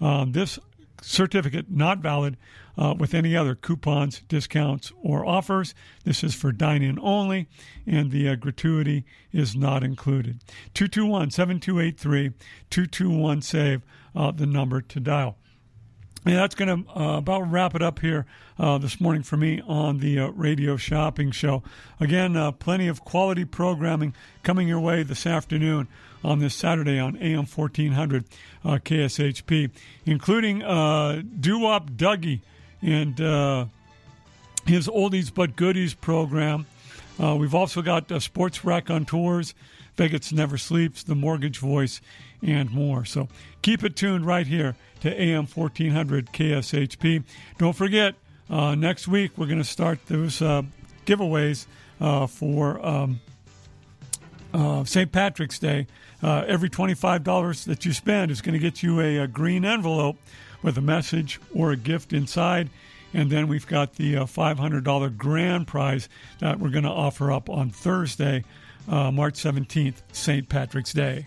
Um, this certificate not valid uh, with any other coupons, discounts, or offers. This is for dine in only, and the uh, gratuity is not included. 221 7283 221 SAVE, uh, the number to dial. And that's going to uh, about wrap it up here uh, this morning for me on the uh, radio shopping show. Again, uh, plenty of quality programming coming your way this afternoon on this Saturday on AM 1400 uh, KSHP, including uh, Doo Wop Dougie and uh, his Oldies But Goodies program. we've also got Sports Rack on Tours, Vegas Never Sleeps, The Mortgage Voice, and more. So keep it tuned right here to AM 1400 KSHP. Don't forget, uh, next week we're going to start those uh, giveaways uh, for um, uh, St. Patrick's Day. Uh, every $25 that you spend is going to get you a, a, green envelope with a message or a gift inside. And then we've got the uh, $500 grand prize that we're going to offer up on Thursday, March 17th, St. Patrick's Day.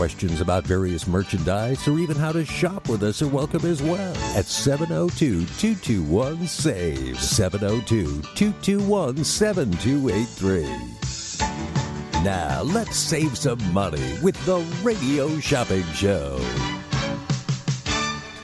Questions about various merchandise or even how to shop with us are welcome as well at 702 221 SAVE. 702 221 7283. Now, let's save some money with the Radio Shopping Show.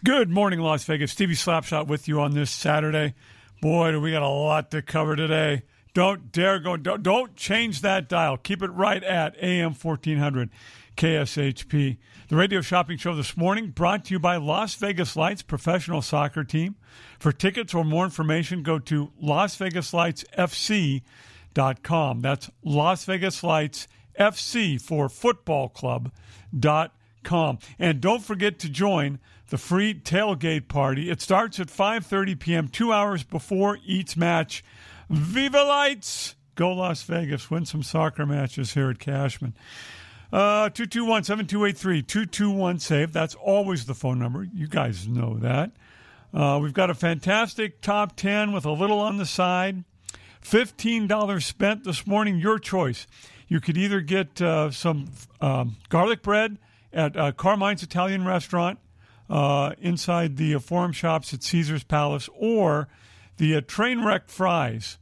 Good morning, Las Vegas. Stevie Slapshot with you on this Saturday. Boy, do we got a lot to cover today. Don't dare go, don't, don't change that dial. Keep it right at AM 1400. KSHP. The radio shopping show this morning brought to you by Las Vegas Lights professional soccer team. For tickets or more information, go to LasVegasLightsFC.com. That's Las Vegas Lights FC for football club club.com. And don't forget to join the free tailgate party. It starts at 5:30 p.m., 2 hours before each match. Viva Lights! Go Las Vegas, win some soccer matches here at Cashman. Uh, 221 7283 221 SAVE. That's always the phone number. You guys know that. Uh, we've got a fantastic top 10 with a little on the side. $15 spent this morning, your choice. You could either get uh, some um, garlic bread at uh, Carmine's Italian restaurant uh, inside the uh, Forum Shops at Caesar's Palace or the uh, train wreck fries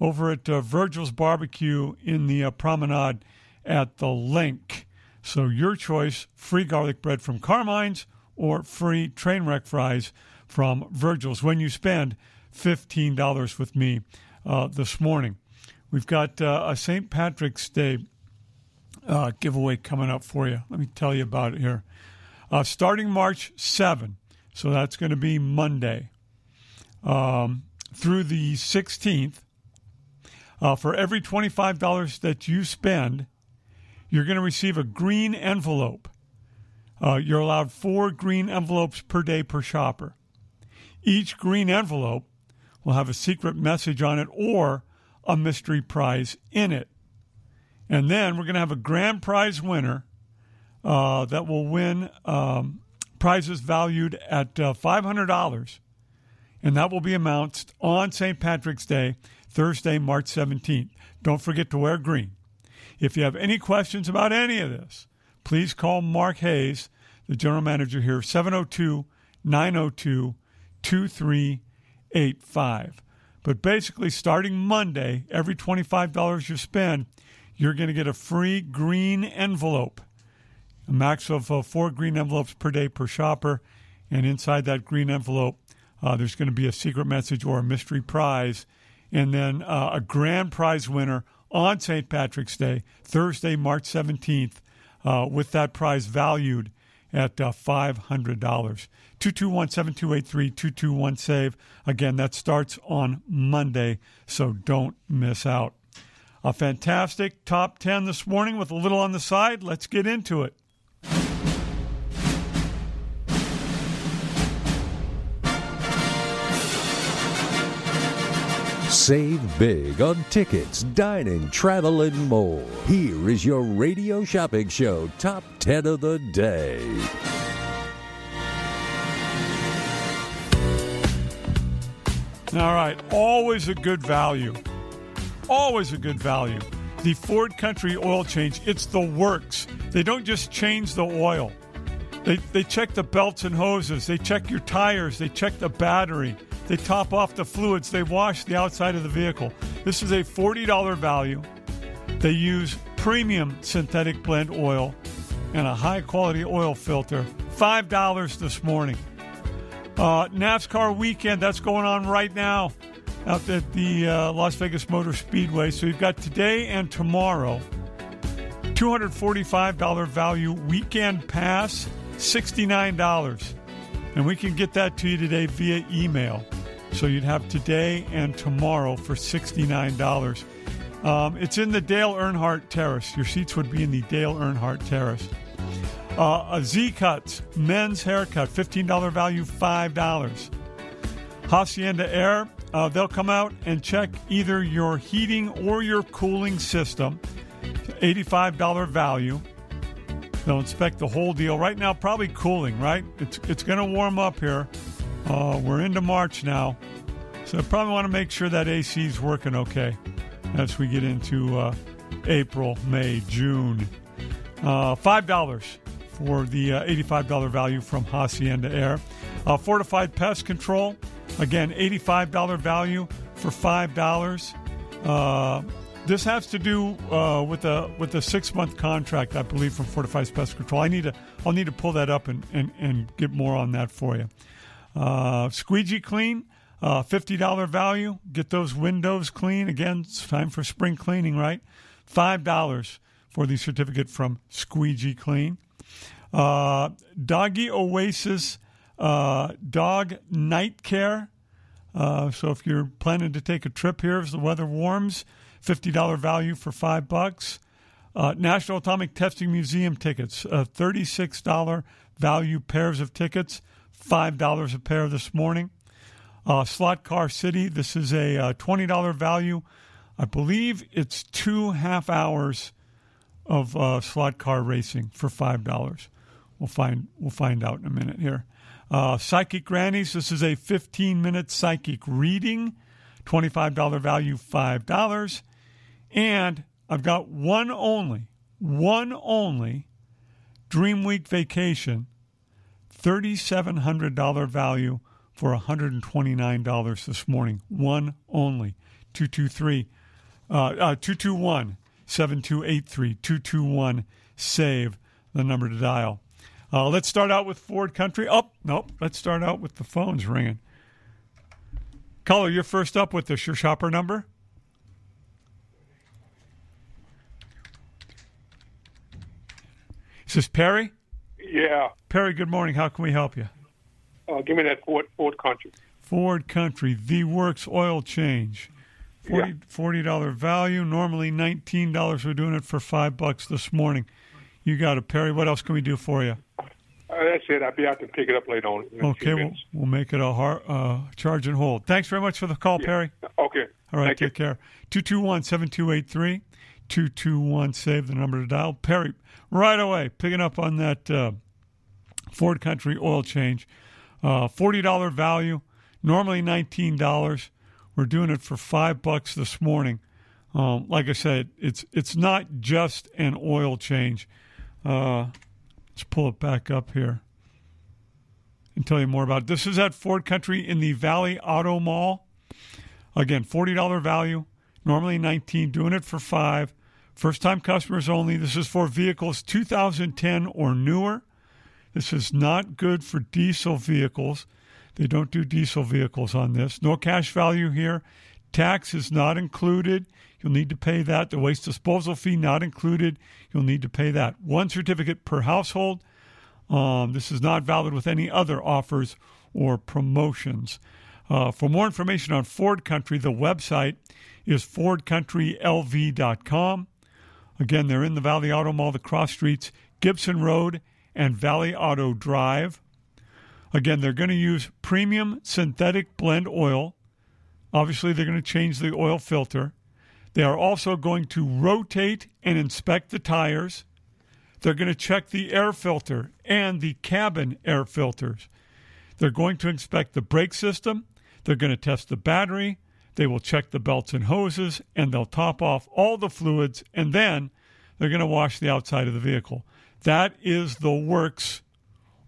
over at uh, Virgil's Barbecue in the promenade at the LINQ. So your choice free garlic bread from Carmine's or free train wreck fries from Virgil's when you spend $15 with me uh, this morning. We've got uh, a St. Patrick's Day uh, giveaway coming up for you. Let me tell you about it here. Uh, starting March 7, so that's going to be Monday, um, through the 16th, uh, for every $25 that you spend, you're going to receive a green envelope. Uh, you're allowed four green envelopes per day per shopper. Each green envelope will have a secret message on it or a mystery prize in it. And then we're going to have a grand prize winner uh, that will win um, prizes valued at uh, $500. And that will be announced on St. Patrick's Day, Thursday, March 17th. Don't forget to wear green. If you have any questions about any of this, please call Mark Hayes, the general manager here, 702 902 2385. But basically, starting Monday, every $25 you spend, you're going to get a free green envelope, a max of uh, four green envelopes per day per shopper. And inside that green envelope, uh, there's going to be a secret message or a mystery prize, and then uh, a grand prize winner on St. Patrick's Day, Thursday, March 17th, uh, with that prize valued at uh, $500. 221 7283 221 SAVE. Again, that starts on Monday, so don't miss out. A fantastic top 10 this morning with a little on the side. Let's get into it. Save big on tickets, dining, travel, and more. Here is your radio shopping show top 10 of the day. All right, always a good value. Always a good value. The Ford Country oil change, it's the works. They don't just change the oil. They, they check the belts and hoses, they check your tires, they check the battery, they top off the fluids, they wash the outside of the vehicle. This is a $40 value. They use premium synthetic blend oil and a high quality oil filter. $5 this morning. Uh, NASCAR weekend, that's going on right now out at the uh, Las Vegas Motor Speedway. So you've got today and tomorrow. $245 value weekend pass, $69. And we can get that to you today via email. So you'd have today and tomorrow for $69. Um, it's in the Dale Earnhardt Terrace. Your seats would be in the Dale Earnhardt Terrace. Uh, a Z Cuts men's haircut, $15 value, $5. Hacienda Air, uh, they'll come out and check either your heating or your cooling system. $85 value. They'll inspect the whole deal. Right now, probably cooling, right? It's, it's going to warm up here. Uh, we're into March now. So I probably want to make sure that AC is working okay as we get into uh, April, May, June. Uh, $5 for the uh, $85 value from Hacienda Air. Uh, Fortified Pest Control, again, $85 value for $5. Uh, this has to do with a with a six month contract, I believe, from Fortified Pest Control. I need to I'll need to pull that up and, and, and get more on that for you. Uh, squeegee clean, uh, $50 value. Get those windows clean. Again, it's time for spring cleaning, right? $5 for the certificate from Squeegee Clean. Uh, Doggy Oasis uh, Dog Night Care. Uh, so if you're planning to take a trip here as the weather warms, $50 value for 5 bucks. Uh, National Atomic Testing Museum tickets, uh, $36 value pairs of tickets, $5 a pair this morning. Uh, Slot Car City, this is a uh, $20 value. I believe it's two half hours of uh, slot car racing for five dollars. We'll find we'll find out in a minute here. Uh, psychic Grannies. This is a 15 minute psychic reading, twenty five dollar value, five dollars. And I've got one only, one only Dream Week vacation, thirty seven hundred dollar value for one hundred and twenty nine dollars this morning. One only. 223 uh, uh, 221 7283 221 save the number to dial. Uh, let's start out with Ford Country. Oh, nope. Let's start out with the phones ringing. Caller, you're first up with this. Your shopper number? Is this Perry? Yeah. Perry, good morning. How can we help you? Uh, give me that Ford Ford Country. Ford Country, the works oil change. 40 dollar value. Normally nineteen dollars. We're doing it for five bucks this morning. You got it, Perry. What else can we do for you? Uh, that's it. I'll be out to pick it up later on. Okay, we'll, we'll make it a hard, uh, charge and hold. Thanks very much for the call, Perry. Okay. All right, Thank you. take care. 221 7283 221 save the number to dial. Perry, right away, picking up on that uh, Ford Country oil change. Uh, $40 value, normally $19. We're doing it for five bucks this morning. Um, like I said, it's it's not just an oil change. Uh, let's pull it back up here and tell you more about it. This is at Ford Country in the Valley Auto Mall. Again, $40 value, normally 19 doing it for 5 First time customers only. This is for vehicles 2010 or newer. This is not good for diesel vehicles. They don't do diesel vehicles on this. No cash value here. Tax is not included. You'll need to pay that. The waste disposal fee not included. You'll need to pay that. One certificate per household. Um, this is not valid with any other offers or promotions. Uh, for more information on Ford Country, the website is FordCountryLV.com. Again, they're in the Valley Auto Mall, the cross streets, Gibson Road and Valley Auto Drive. Again, they're going to use premium synthetic blend oil. Obviously, they're going to change the oil filter. They are also going to rotate and inspect the tires. They're going to check the air filter and the cabin air filters. They're going to inspect the brake system. They're going to test the battery. They will check the belts and hoses, and they'll top off all the fluids, and then they're going to wash the outside of the vehicle. That is the works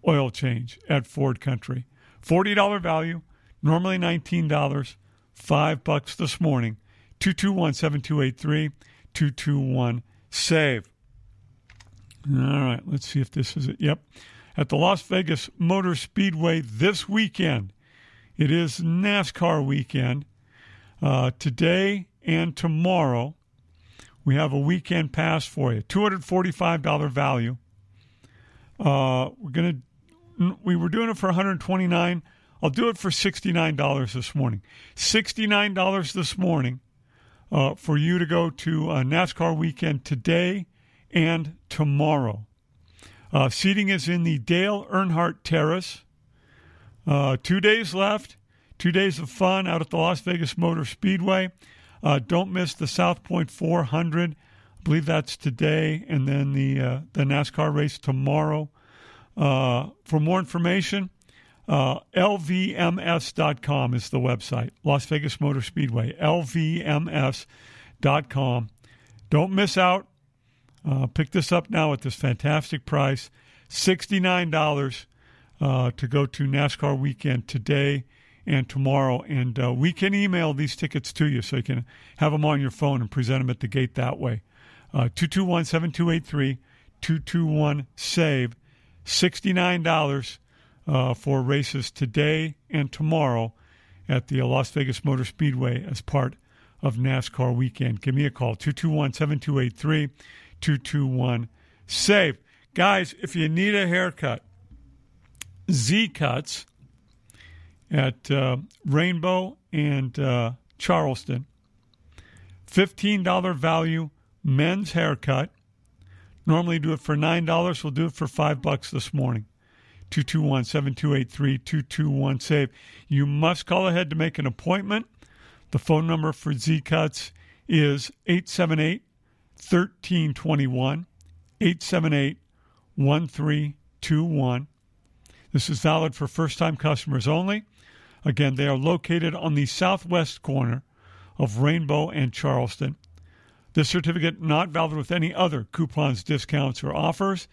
oil change at Ford Country. $40 value, normally $19, 5 bucks this morning. 221 7283 221 SAVE. All right, let's see if this is it. Yep. At the Las Vegas Motor Speedway this weekend, it is NASCAR weekend. Uh, today and tomorrow, we have a weekend pass for you. $245 value. Uh, we're gonna we were doing it for 129. I'll do it for $69 this morning. $69 this morning uh, for you to go to uh, NASCAR weekend today and tomorrow. Uh, seating is in the Dale Earnhardt Terrace. Uh, two days left. Two days of fun out at the Las Vegas Motor Speedway. Don't miss the South Point 400. I believe that's today, and then the uh, the NASCAR race tomorrow. Uh, for more information, uh, lvms.com is the website. Las Vegas Motor Speedway. lvms.com. Don't miss out. Uh, pick this up now at this fantastic price $69 uh, to go to NASCAR weekend today and tomorrow. And uh, we can email these tickets to you so you can have them on your phone and present them at the gate that way. Uh, 221 7283 221 SAVE. $69 uh, for races today and tomorrow at the Las Vegas Motor Speedway as part of NASCAR weekend. Give me a call 221 7283 221 SAVE. Guys, if you need a haircut, Z Cuts at uh, Rainbow and uh, Charleston. $15 value men's haircut. Normally do it for $9. We'll do it for 5 bucks this morning. 221 7283 221 SAVE. You must call ahead to make an appointment. The phone number for Z Cuts is 878 1321. 878 1321. This is valid for first time customers only. Again, they are located on the southwest corner of Rainbow and Charleston. This certificate not valid with any other coupons, discounts, or offers.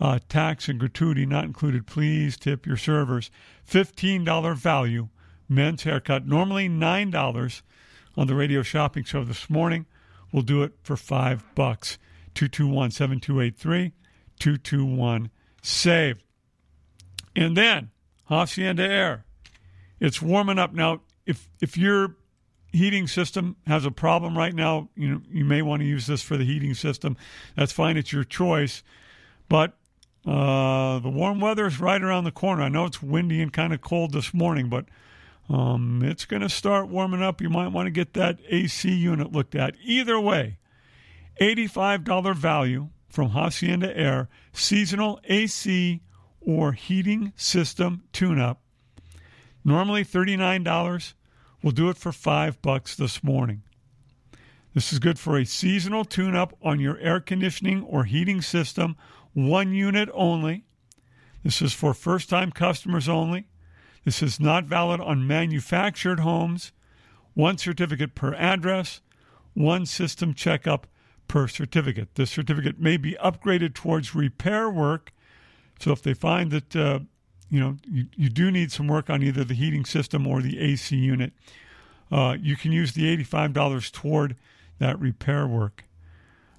Uh, tax and gratuity not included. Please tip your servers. $15 value men's haircut, normally $9 on the radio shopping show this morning. We'll do it for five bucks. 221 7283 221 SAVE. And then Hacienda Air. It's warming up now. If if your heating system has a problem right now, you know you may want to use this for the heating system. That's fine. It's your choice. But uh, the warm weather is right around the corner. I know it's windy and kind of cold this morning, but um, it's going to start warming up. You might want to get that AC unit looked at. Either way, $85 value from Hacienda Air, seasonal AC or heating system tune up. Normally $39. We'll do it for 5 bucks this morning. This is good for a seasonal tune up on your air conditioning or heating system, one unit only. This is for first time customers only. This is not valid on manufactured homes. One certificate per address, one system checkup per certificate. This certificate may be upgraded towards repair work. So if they find that uh, you know you, you do need some work on either the heating system or the AC unit, uh, you can use the $85 toward that repair work.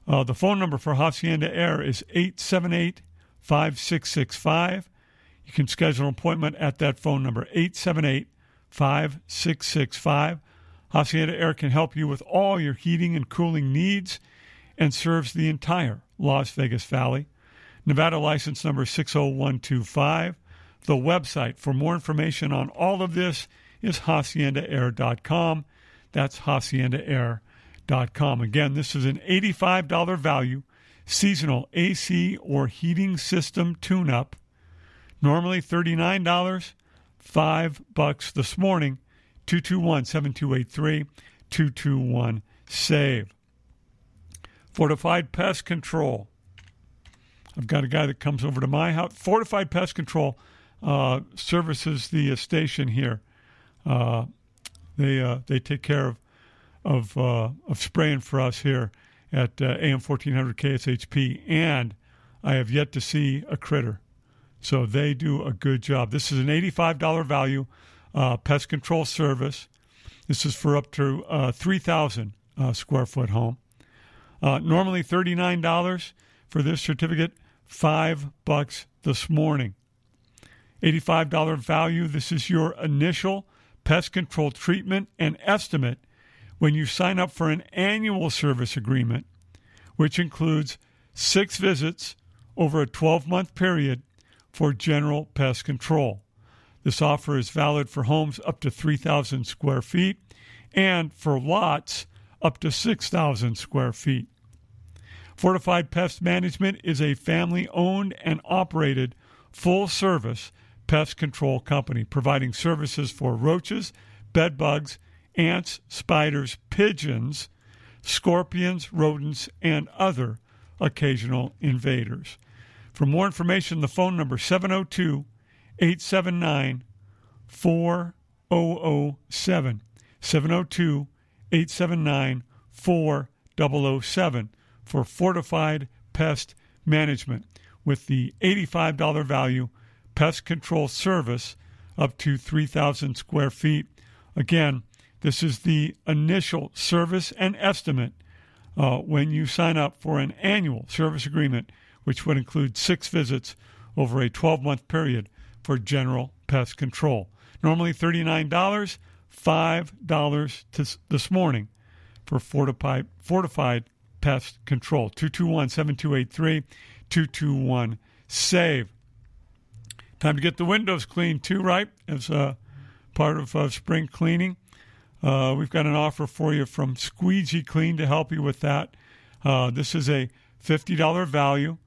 Uh, the phone number for Hacienda Air is 878 5665. You can schedule an appointment at that phone number, 878 5665. Hacienda Air can help you with all your heating and cooling needs and serves the entire Las Vegas Valley. Nevada license number 60125. The website for more information on all of this is haciendaair.com. That's haciendaair.com. Again, this is an $85 value seasonal AC or heating system tune up. Normally $39, 5 bucks this morning. 221 7283 221 SAVE. Fortified Pest Control. I've got a guy that comes over to my house. Fortified Pest Control uh, services the uh, station here. Uh, they uh, they take care of of uh, of spraying for us here at uh, AM 1400 KSHP, and I have yet to see a critter. So they do a good job. This is an $85 value pest control service. This is for up to 3,000 square foot home. normally $39 for this certificate, five bucks this morning. $85 value. This is your initial pest control treatment and estimate when you sign up for an annual service agreement, which includes six visits over a 12 month period for general pest control. This offer is valid for homes up to 3,000 square feet and for lots up to 6,000 square feet. Fortified Pest Management is a family owned and operated full service pest control company providing services for roaches, bed bugs, ants, spiders, pigeons, scorpions, rodents, and other occasional invaders. For more information, the phone number 702 879 4007. 702 879 4007 for Fortified Pest Management with the $85 value pest control service up to 3,000 square feet. Again, this is the initial service and estimate uh, when you sign up for an annual service agreement, which would include six visits over a 12 month period for general pest control. Normally $39, $5 to, this morning for fortified, fortified pest control. 221 7283 221 SAVE. Time to get the windows cleaned too, right? As uh, part of uh, spring cleaning. Uh, we've got an offer for you from Squeegee Clean to help you with that. Uh, this is a $50 value,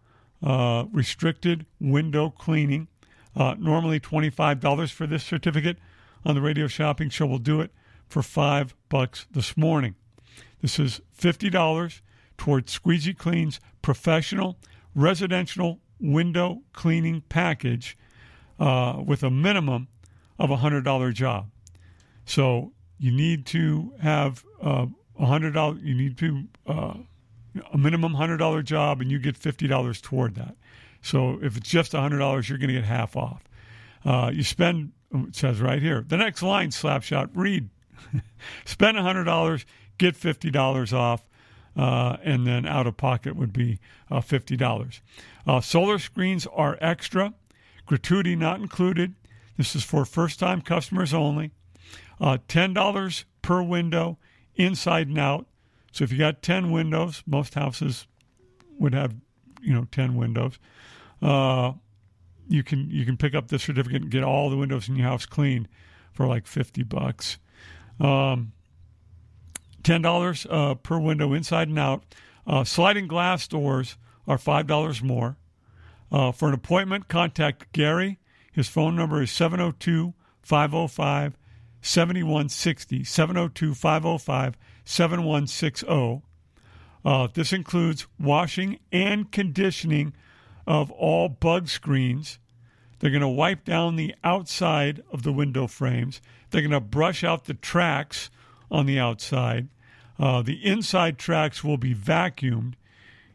uh, restricted window cleaning. Normally $25 for this certificate. On the radio shopping show, we'll do it for five bucks this morning. This is $50 towards Squeegee Clean's professional residential window cleaning package uh, with a minimum of a hundred dollar job. So you need to have uh, a hundred dollar. You need to uh, a minimum hundred dollar job, and you get fifty dollars toward that. So if it's just a hundred dollars, you're going to get half off. Uh, you spend. It says right here. The next line, Slapshot. Read. Spend a $100, get $50 off, uh, and then out of pocket would be uh, $50. Uh, solar screens are extra, gratuity not included. This is for first time customers only. Uh, $10 per window, inside and out. So if you got 10 windows, most houses would have, you know, 10 windows. Uh, you can you can pick up this certificate and get all the windows in your house cleaned for like 50 bucks. Um, $10 uh, per window inside and out. Uh, sliding glass doors are $5 more. Uh, for an appointment, contact Gary. His phone number is 702 505 7160. 702 505 7160. Uh, this includes washing and conditioning of all bug screens. They're going to wipe down the outside of the window frames. They're going to brush out the tracks on the outside. Uh, the inside tracks will be vacuumed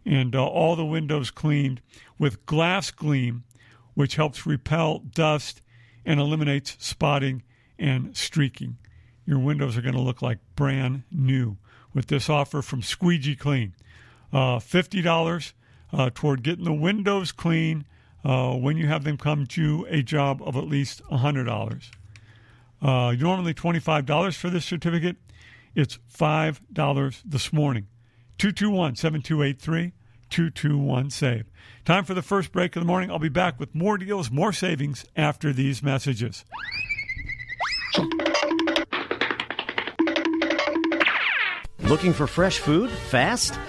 and uh, all the windows cleaned with glass gleam, which helps repel dust and eliminates spotting and streaking. Your windows are going to look like brand new with this offer from Squeegee Clean. Uh, $50 uh, toward getting the windows clean uh, when you have them come to a job of at least $100. Uh, normally $25 for this certificate. It's $5 this morning. 221 7283 221 SAVE. Time for the first break of the morning. I'll be back with more deals, more savings after these messages. Looking for fresh food? Fast?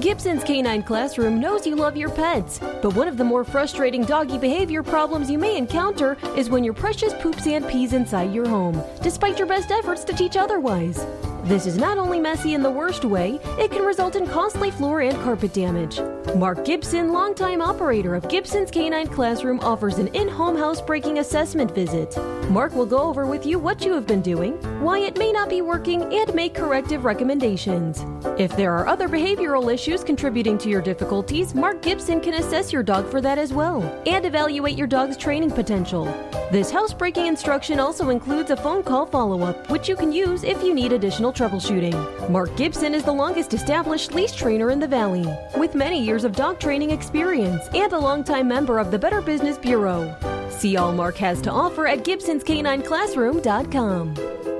Gibson's Canine Classroom knows you love your pets, but one of the more frustrating doggy behavior problems you may encounter is when your precious poops and pees inside your home, despite your best efforts to teach otherwise. This is not only messy in the worst way, it can result in costly floor and carpet damage. Mark Gibson, longtime operator of Gibson's Canine Classroom, offers an in home housebreaking assessment visit. Mark will go over with you what you have been doing, why it may not be working, and make corrective recommendations. If there are other behavioral issues contributing to your difficulties, Mark Gibson can assess your dog for that as well and evaluate your dog's training potential. This housebreaking instruction also includes a phone call follow up, which you can use if you need additional troubleshooting. Mark Gibson is the longest established leash trainer in the Valley, with many years of dog training experience and a longtime member of the Better Business Bureau. See all Mark has to offer at Gibson'sCanineClassroom.com.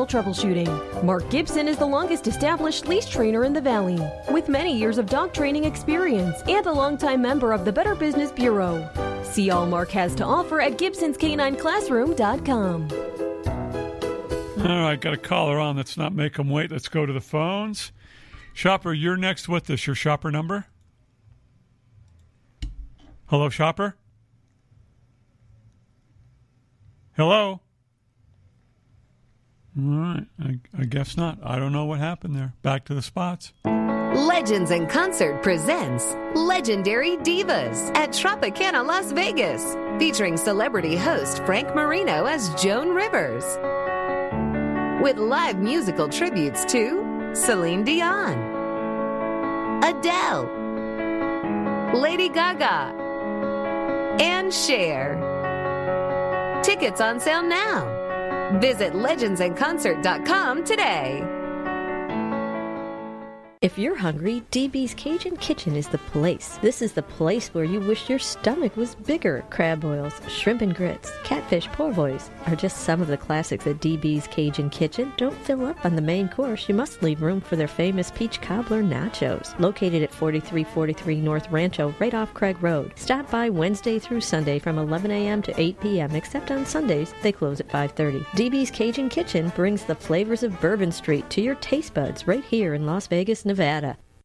troubleshooting. Mark Gibson is the longest established leash trainer in the Valley, with many years of dog training experience and a longtime member of the Better Business Bureau. See all Mark has to offer at Gibson'sCanineClassroom.com. All right, got a caller on. Let's not make them wait. Let's go to the phones. Shopper, you're next with us. Your shopper number? Hello, shopper? Hello? All right. I, I guess not. I don't know what happened there. Back to the spots. Legends in Concert presents Legendary Divas at Tropicana Las Vegas, featuring celebrity host Frank Marino as Joan Rivers. With live musical tributes to Celine Dion, Adele, Lady Gaga, and Cher. Tickets on sale now. Visit legendsinconcert.com today. If you're hungry, DB's Cajun Kitchen is the place. This is the place where you wish your stomach was bigger. Crab boils, shrimp and grits, catfish po' boys are just some of the classics at DB's Cajun Kitchen. Don't fill up on the main course. You must leave room for their famous peach cobbler nachos. Located at 4343 North Rancho, right off Craig Road. Stop by Wednesday through Sunday from 11 a.m. to 8 p.m. Except on Sundays, they close at 5:30. DB's Cajun Kitchen brings the flavors of Bourbon Street to your taste buds right here in Las Vegas, Nevada.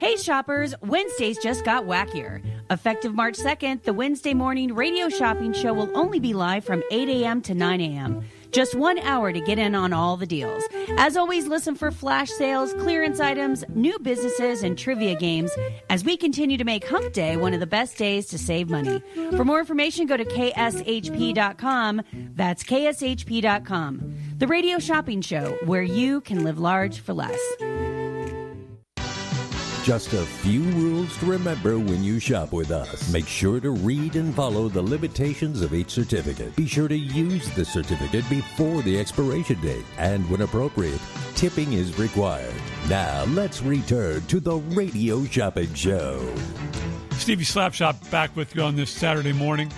Hey shoppers, Wednesdays just got wackier. Effective March 2nd, the Wednesday morning radio shopping show will only be live from 8 a.m. to 9 a.m. Just one hour to get in on all the deals. As always, listen for flash sales, clearance items, new businesses, and trivia games as we continue to make Hump Day one of the best days to save money. For more information, go to kshp.com. That's kshp.com. The radio shopping show where you can live large for less. Just a few rules to remember when you shop with us. Make sure to read and follow the limitations of each certificate. Be sure to use the certificate before the expiration date. And when appropriate, tipping is required. Now, let's return to the Radio Shopping Show. Stevie Slapshot back with you on this Saturday morning.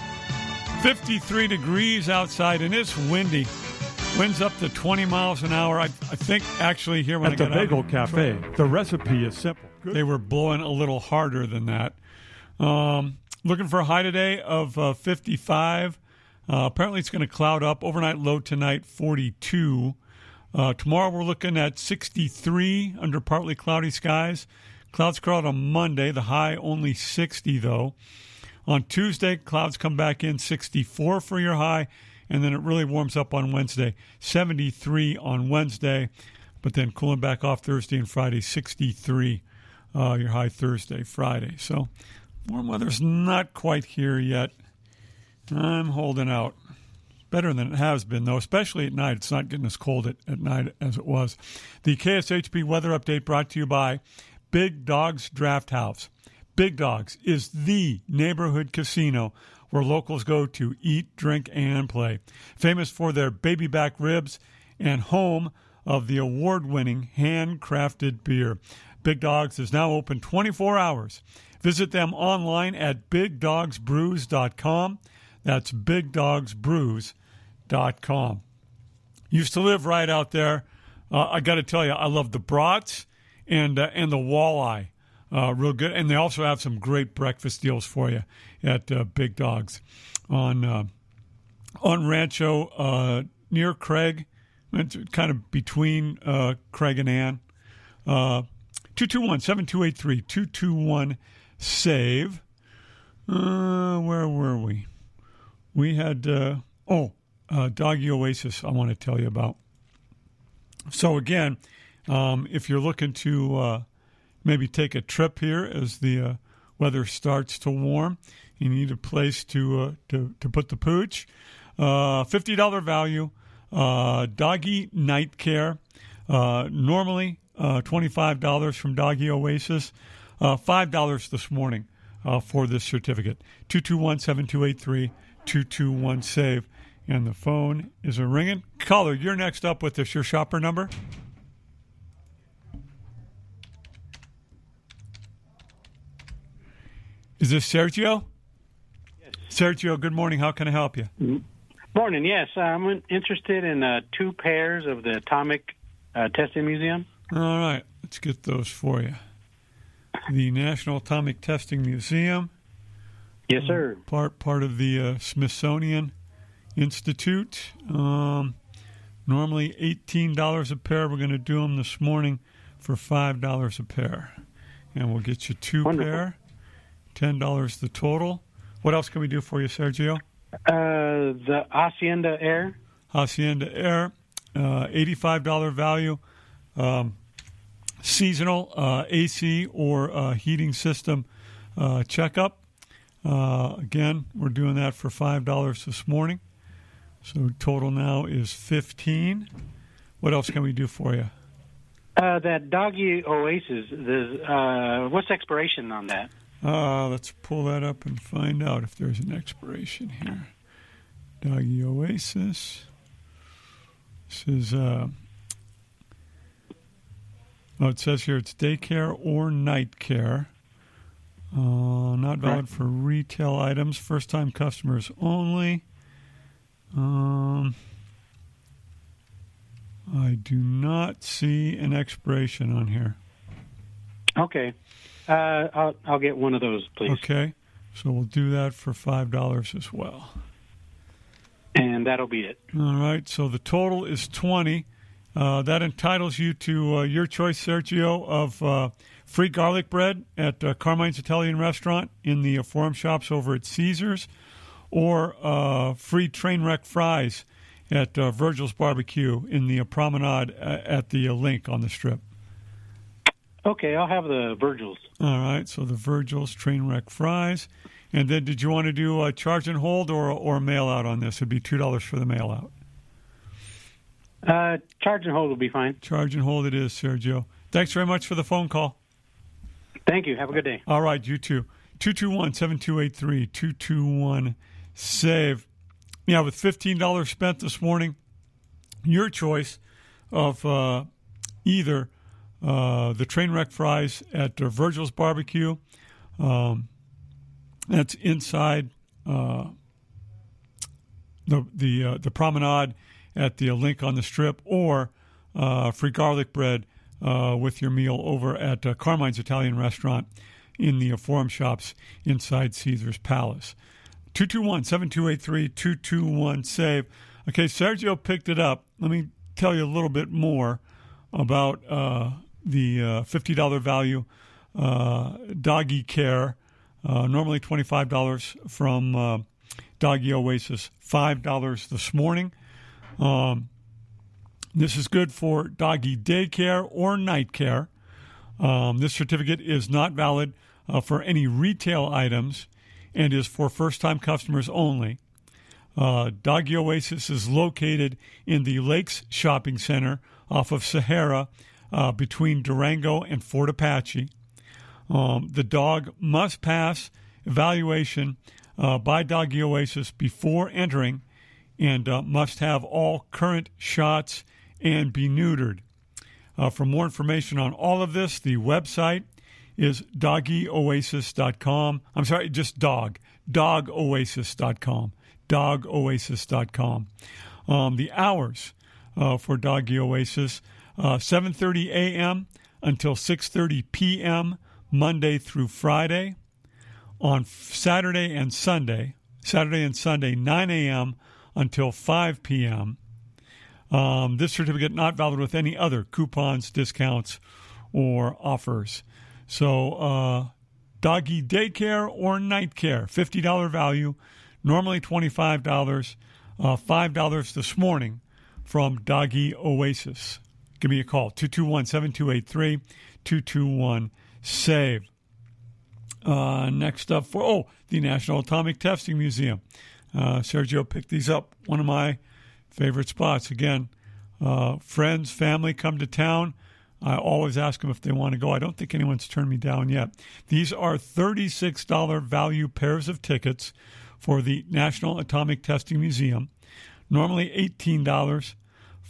53 degrees outside and it's windy. Winds up to 20 miles an hour. I, I think actually here when At I the got out Bagel of Cafe, The recipe is simple. They were blowing a little harder than that. Um, looking for a high today of uh, 55. Uh, apparently, it's going to cloud up. Overnight low tonight, 42. Uh, tomorrow, we're looking at 63 under partly cloudy skies. Clouds cloud on Monday. The high only 60, though. On Tuesday, clouds come back in 64 for your high, and then it really warms up on Wednesday. 73 on Wednesday, but then cooling back off Thursday and Friday, 63 uh, your high Thursday, Friday. So warm weather's not quite here yet. I'm holding out. Better than it has been, though, especially at night. It's not getting as cold at, at night as it was. The KSHP weather update brought to you by Big Dogs Draft House. Big Dogs is the neighborhood casino where locals go to eat, drink, and play. Famous for their baby back ribs and home of the award winning handcrafted beer. Big Dogs is now open 24 hours. Visit them online at bigdogsbrews.com. That's bigdogsbrews.com. Used to live right out there. Uh, I got to tell you, I love the brats and uh, and the walleye. Uh, real good, and they also have some great breakfast deals for you at uh, Big Dogs on uh, on Rancho uh, near Craig, kind of between uh, Craig and Ann. Uh, 221 7283 221 save. Uh, where were we? We had, uh, oh, uh, Doggy Oasis, I want to tell you about. So, again, um, if you're looking to uh, maybe take a trip here as the uh, weather starts to warm You need a place to uh, to to put the pooch. Uh, Fifty dollar value. Uh, doggy night care. Uh, normally uh, twenty five dollars from Doggy Oasis. Uh, five dollars this morning uh, for this certificate. 221 7283 221 SAVE. And the phone is a ringing. Caller, you're next up with this. Your shopper number? Is this Sergio? Yes. Sergio, good morning. How can I help you? Morning. Yes, I'm interested in uh, two pairs of the Atomic uh, Testing Museum. All right, let's get those for you. The National Atomic Testing Museum. Yes, sir. Uh, part part of the uh, Smithsonian Institute. Um, normally eighteen dollars a pair. We're going to do them this morning for five dollars a pair, and we'll get you two Wonderful. pair. Ten dollars the total. What else can we do for you, Sergio? Uh, the Hacienda Air. Hacienda Air, uh, eighty-five dollar value. Um, seasonal uh, AC or uh, heating system uh, checkup. Uh, again, we're doing that for five dollars this morning. So total now is fifteen. What else can we do for you? Uh, that Doggy Oasis. There's, uh, what's expiration on that? Uh, let's pull that up and find out if there's an expiration here. Doggy Oasis. This is, uh, oh, it says here it's daycare or night care. Uh, not valid for retail items, first time customers only. Um, I do not see an expiration on here. Okay. Uh, I'll, I'll get one of those, please. Okay, so we'll do that for five dollars as well. And that'll be it. All right, so the total is twenty. Uh, that entitles you to uh, your choice, Sergio, of uh, free garlic bread at uh, Carmine's Italian Restaurant in the uh, Forum Shops over at Caesars, or uh, free train wreck fries at uh, Virgil's Barbecue in the uh, Promenade at the uh, LINQ on the strip. Okay, I'll have the Virgils. All right, so the Virgil's train wreck fries. And then did you want to do a charge and hold or, or mail out on this? It'd be $2 for the mail out. Uh, charge and hold will be fine. Charge and hold it is, Sergio. Thanks very much for the phone call. Thank you. Have a good day. All right, you too. 221 7283 221 SAVE. Yeah, with $15 spent this morning, your choice of uh, either uh, the train wreck fries at uh, Virgil's Barbecue. Um, that's inside uh, the the uh, the promenade at the LINQ on the strip, or uh, free garlic bread uh, with your meal over at uh, Carmine's Italian Restaurant in the Forum Shops inside Caesar's Palace. 221 7283 221 SAVE. Okay, Sergio picked it up. Let me tell you a little bit more about uh, the uh, $50 value uh, doggy care. Normally $25 from Doggy Oasis, $5 this morning. Um, this is good for doggy daycare or night care. Um, this certificate is not valid uh, for any retail items and is for first time customers only. Uh, Doggy Oasis is located in the Lakes Shopping Center off of Sahara uh, between Durango and Fort Apache. Um, the dog must pass evaluation uh, by Doggy Oasis before entering and uh, must have all current shots and be neutered. Uh, for more information on all of this, the website is doggyoasis.com. I'm sorry, just dog, dogoasis.com, dogoasis.com. Um, the hours uh, for Doggy Oasis, uh, 7.30 a.m. until 6.30 p.m., Monday through Friday. On Saturday and Sunday, Saturday and Sunday, 9 a.m. until 5 p.m. Um, this certificate not valid with any other coupons, discounts, or offers. So, uh, doggy daycare or night care, $50 value, normally $25, uh, $5 this morning from Doggy Oasis. Give me a call, 221 7283 221 SAVE. Uh, next up for oh the National Atomic Testing Museum. Uh, Sergio picked these up. One of my favorite spots. Again, uh, friends, family come to town. I always ask them if they want to go. I don't think anyone's turned me down yet. These are $36 value pairs of tickets for the National Atomic Testing Museum. Normally $18,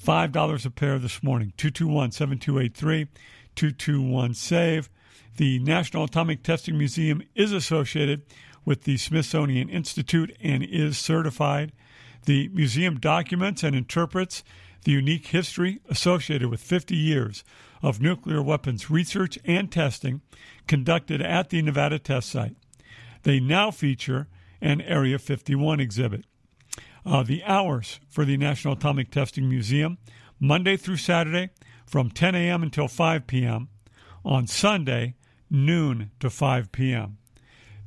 $5 a pair this morning. 221 7283 221 SAVE. The National Atomic Testing Museum is associated with the Smithsonian Institute and is certified. The museum documents and interprets the unique history associated with 50 years of nuclear weapons research and testing conducted at the Nevada test site. They now feature an Area 51 exhibit. Uh, the hours for the National Atomic Testing Museum Monday through Saturday from 10 a.m. until 5 p.m. On Sunday, noon to 5 p.m.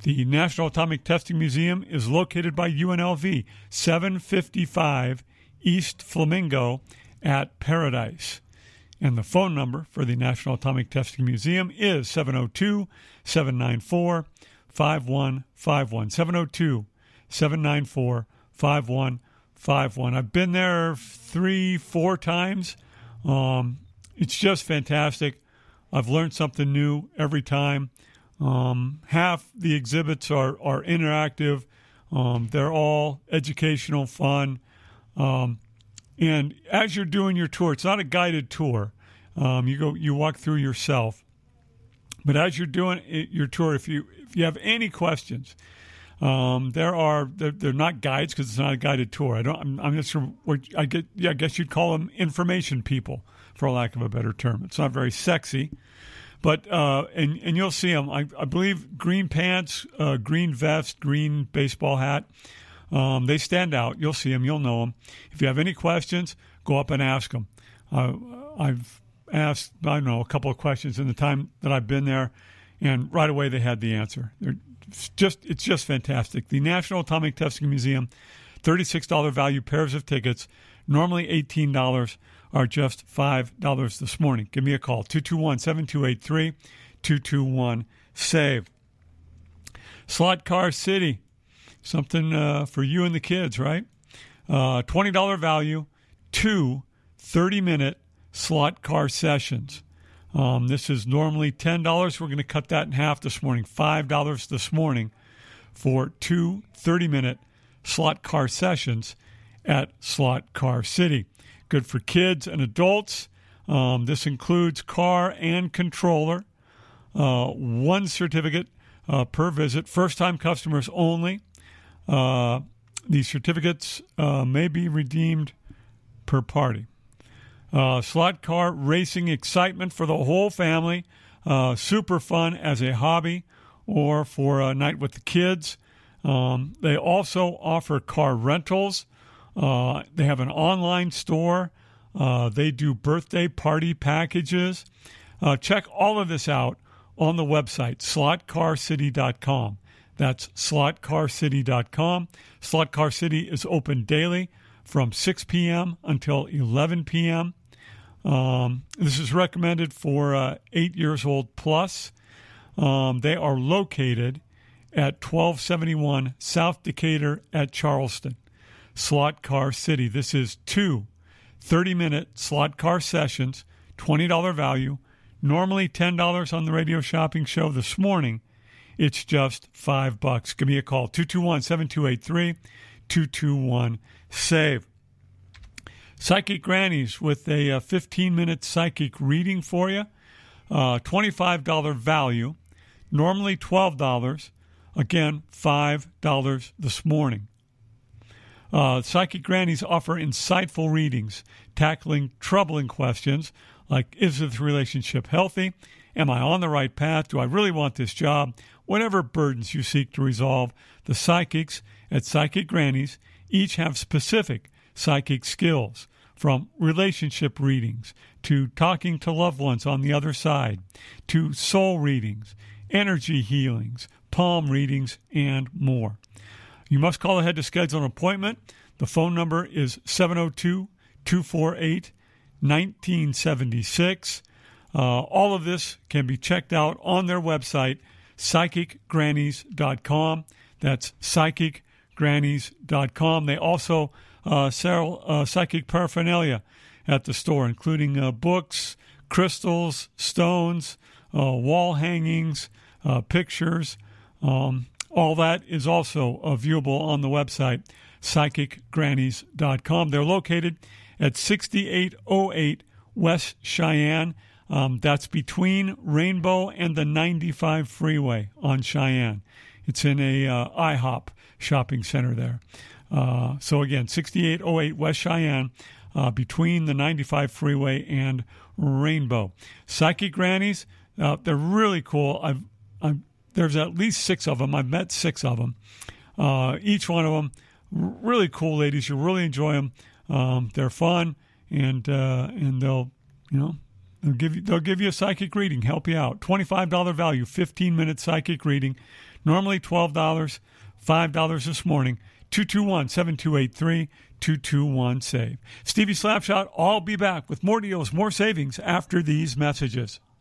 The National Atomic Testing Museum is located by UNLV, 755 East Flamingo at Paradise. And the phone number for the National Atomic Testing Museum is 702 794 5151. 702 794 5151. I've been there three, four times. Um, it's just fantastic. I've learned something new every time. Um, half the exhibits are, are interactive. Um, they're all educational, fun. Um, and as you're doing your tour, it's not a guided tour. Um, you go, you walk through yourself. But as you're doing your tour, if you if you have any questions, um, there are they're, they're not guides because it's not a guided tour. I don't. I'm, I'm not sure what I get. Yeah, I guess you'd call them information people, for lack of a better term. It's not very sexy, but uh, and and you'll see them. I, I believe green pants, uh, green vest, green baseball hat. Um, they stand out. You'll see them. You'll know them. If you have any questions, go up and ask them. I've asked, I don't know, a couple of questions in the time that I've been there, and right away they had the answer. They're just, it's just fantastic. The National Atomic Testing Museum, $36 value pairs of tickets, normally $18, are just $5 this morning. Give me a call, 221 7283 221 SAVE. Slot Car City something uh, for you and the kids, right? Uh, $20 value, two 30 minute slot car sessions. Um, this is normally $10. We're going to cut that in half this morning, $5 this morning for two 30 minute slot car sessions at Slot Car City. Good for kids and adults. Um, this includes car and controller, uh, one certificate uh, per visit, first time customers only. Uh, the certificates uh, may be redeemed per party. Uh, slot car racing excitement for the whole family. Uh, super fun as a hobby or for a night with the kids. Um, they also offer car rentals. Uh, they have an online store. Uh, they do birthday party packages. check all of this out on the website, slotcarcity.com. That's slotcarcity.com. Slot Car City is open daily from 6 p.m. until 11 p.m. Um, this is recommended for uh, eight years old plus. Um, they are located at 1271 South Decatur at Charleston. Slot Car City. This is two 30 minute slot car sessions, $20 value. Normally $10 on the radio shopping show this morning. It's just five bucks. Give me a call 221 7283 221 SAVE. Psychic Grannies with a 15 minute psychic reading for you. Uh, $25 value, normally $12. Again, $5 this morning. Uh, Psychic Grannies offer insightful readings, tackling troubling questions like Is this relationship healthy? Am I on the right path? Do I really want this job? Whatever burdens you seek to resolve, the psychics at Psychic Grannies each have specific psychic skills, from relationship readings to talking to loved ones on the other side, to soul readings, energy healings, palm readings, and more. You must call ahead to schedule an appointment. The phone number is 702 248 1976. Uh, all of this can be checked out on their website, psychicgrannies.com. That's psychicgrannies.com. They also uh, sell uh, psychic paraphernalia at the store, including uh, books, crystals, stones, uh, wall hangings, uh, pictures. Um, all that is also uh, viewable on the website, psychicgrannies.com. They're located at 6808 West Cheyenne. Um, that's between Rainbow and the 95 freeway on Cheyenne. It's in a uh, IHOP shopping center there. Uh, so again, 6808 West Cheyenne, uh, between the 95 freeway and Rainbow. Psychic Grannies, uh, they're really cool. I've, there's at least six of them. I've met six of them. Uh, each one of them, really cool ladies. You really enjoy them. Um, they're fun, and uh, and they'll, you know, They'll give you they'll give you a psychic reading, help you out. Twenty five dollar value, fifteen minute psychic reading. Normally twelve dollars, five dollars this morning. 221 7283 221 SAVE. Stevie Slapshot, I'll be back with more deals, more savings after these messages.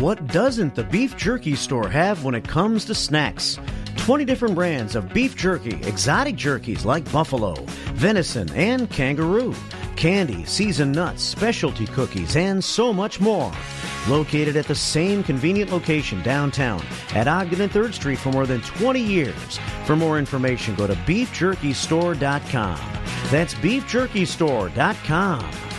What doesn't the beef jerky store have when it comes to snacks? 20 different brands of beef jerky, exotic jerkies like buffalo, venison, and kangaroo, candy, seasoned nuts, specialty cookies, and so much more. Located at the same convenient location downtown at Ogden and 3rd Street for more than 20 years. For more information, go to beefjerkystore.com. That's beefjerkystore.com.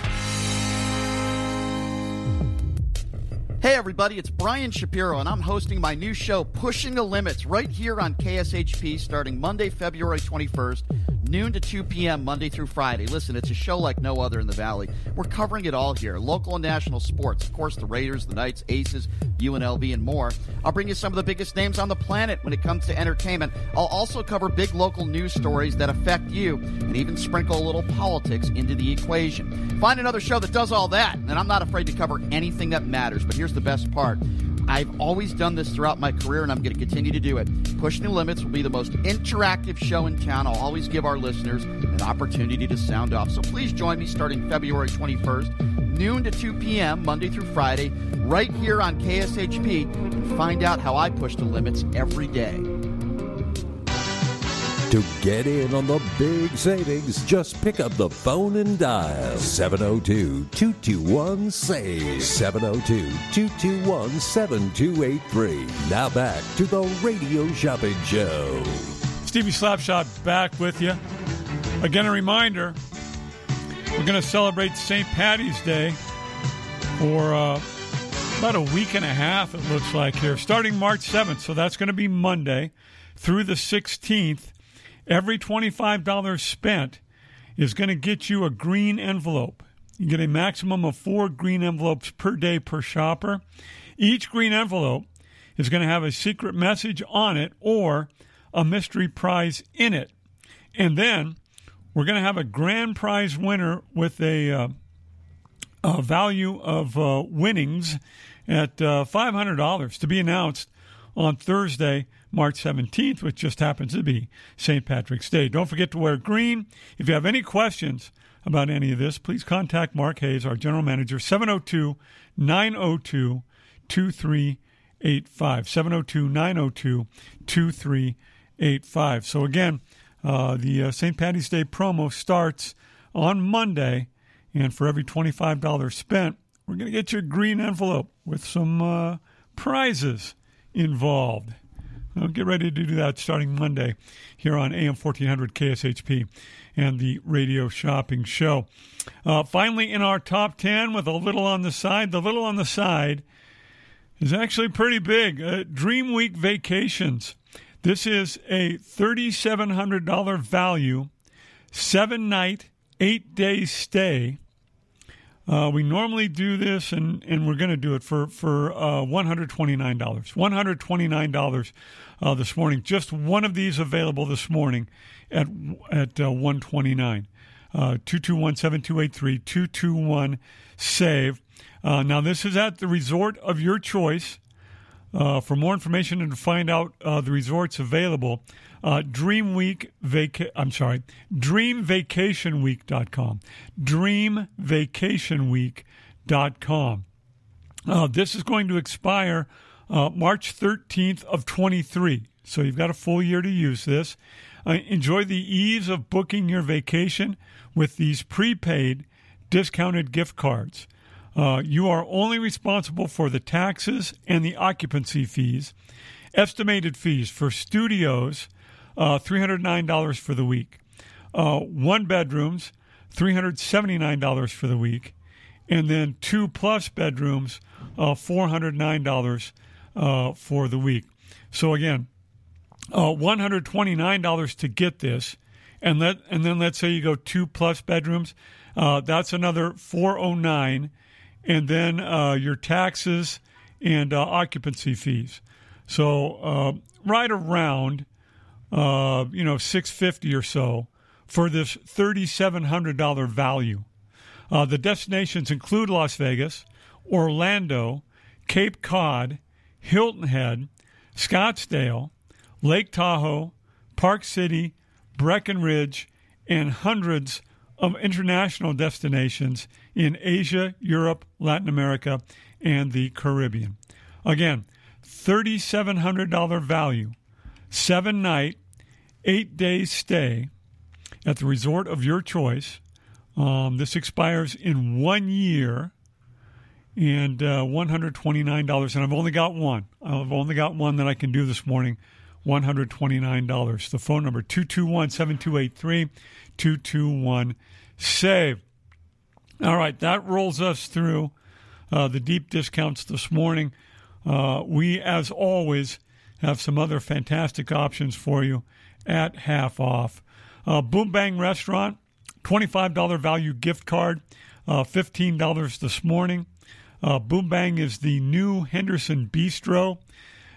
Hey, everybody, it's Brian Shapiro, and I'm hosting my new show, Pushing the Limits, right here on KSHP starting Monday, February 21st. Noon to 2 p.m. Monday through Friday. Listen, it's a show like no other in the Valley. We're covering it all here local and national sports. Of course, the Raiders, the Knights, Aces, UNLV, and more. I'll bring you some of the biggest names on the planet when it comes to entertainment. I'll also cover big local news stories that affect you and even sprinkle a little politics into the equation. Find another show that does all that, and I'm not afraid to cover anything that matters. But here's the best part. I've always done this throughout my career, and I'm going to continue to do it. Pushing the Limits will be the most interactive show in town. I'll always give our listeners an opportunity to sound off. So please join me starting February 21st, noon to 2 p.m., Monday through Friday, right here on KSHP, and find out how I push the limits every day. To get in on the big savings, just pick up the phone and dial 702 221 SAVE. 702 221 7283. Now back to the Radio Shopping Show. Stevie Slapshot back with you. Again, a reminder we're going to celebrate St. Patty's Day for uh, about a week and a half, it looks like here, starting March 7th. So that's going to be Monday through the 16th. Every $25 spent is going to get you a green envelope. You get a maximum of four green envelopes per day per shopper. Each green envelope is going to have a secret message on it or a mystery prize in it. And then we're going to have a grand prize winner with a, uh, a value of uh, winnings at uh, $500 to be announced on Thursday, March 17th, which just happens to be St. Patrick's Day. Don't forget to wear green. If you have any questions about any of this, please contact Mark Hayes, our general manager, 702 902 2385. 702 902 2385. So, again, uh, the uh, St. Patty's Day promo starts on Monday, and for every $25 spent, we're going to get you a green envelope with some uh, prizes involved. I'll get ready to do that starting Monday here on AM 1400 KSHP and the Radio Shopping Show. Uh, finally, in our top 10, with a little on the side, the little on the side is actually pretty big. Uh, Dream Week Vacations. This is a $3,700 value, seven night, eight day stay. Uh, we normally do this, and, and we're going to do it for for uh, one hundred twenty nine dollars. One hundred twenty nine dollars uh, this morning. Just one of these available this morning at at uh, one twenty nine. Uh, two two one seven two eight three two two one save. Uh, now this is at the resort of your choice. For more information and to find out the resorts available, uh, Dream Week I'm sorry, dreamvacationweek.com. Dreamvacationweek.com. Uh, this is going to expire uh, March 13th of 23. So you've got a full year to use this. Uh, enjoy the ease of booking your vacation with these prepaid discounted gift cards. Uh, you are only responsible for the taxes and the occupancy fees. Estimated fees for studios uh, $309 for the week. Uh, one bedrooms, $379 for the week. And then two plus bedrooms, uh, $409 uh, for the week. So again, uh, $129 to get this. And let and then let's say you go two plus bedrooms, that's another 409 and then uh, your taxes and uh, occupancy fees. So uh, right around uh, you know, six fifty or so for this thirty seven hundred dollar value. Uh, the destinations include Las Vegas, Orlando, Cape Cod, Hilton Head, Scottsdale, Lake Tahoe, Park City, Breckenridge, and hundreds of international destinations in Asia, Europe, Latin America, and the Caribbean. Again, $3,700 value, seven night, eight day stay at the resort of your choice. Um, this expires in one year and uh, $129. And I've only got one. I've only got one that I can do this morning. $129. The phone number 221 7283 221 SAVE. All right, that rolls us through uh, the deep discounts this morning. Uh, we, as always, have some other fantastic options for you at half off. Uh, Boom Bang Restaurant, $25 value gift card, uh, $15 this morning. Uh, Boom Bang is the new Henderson Bistro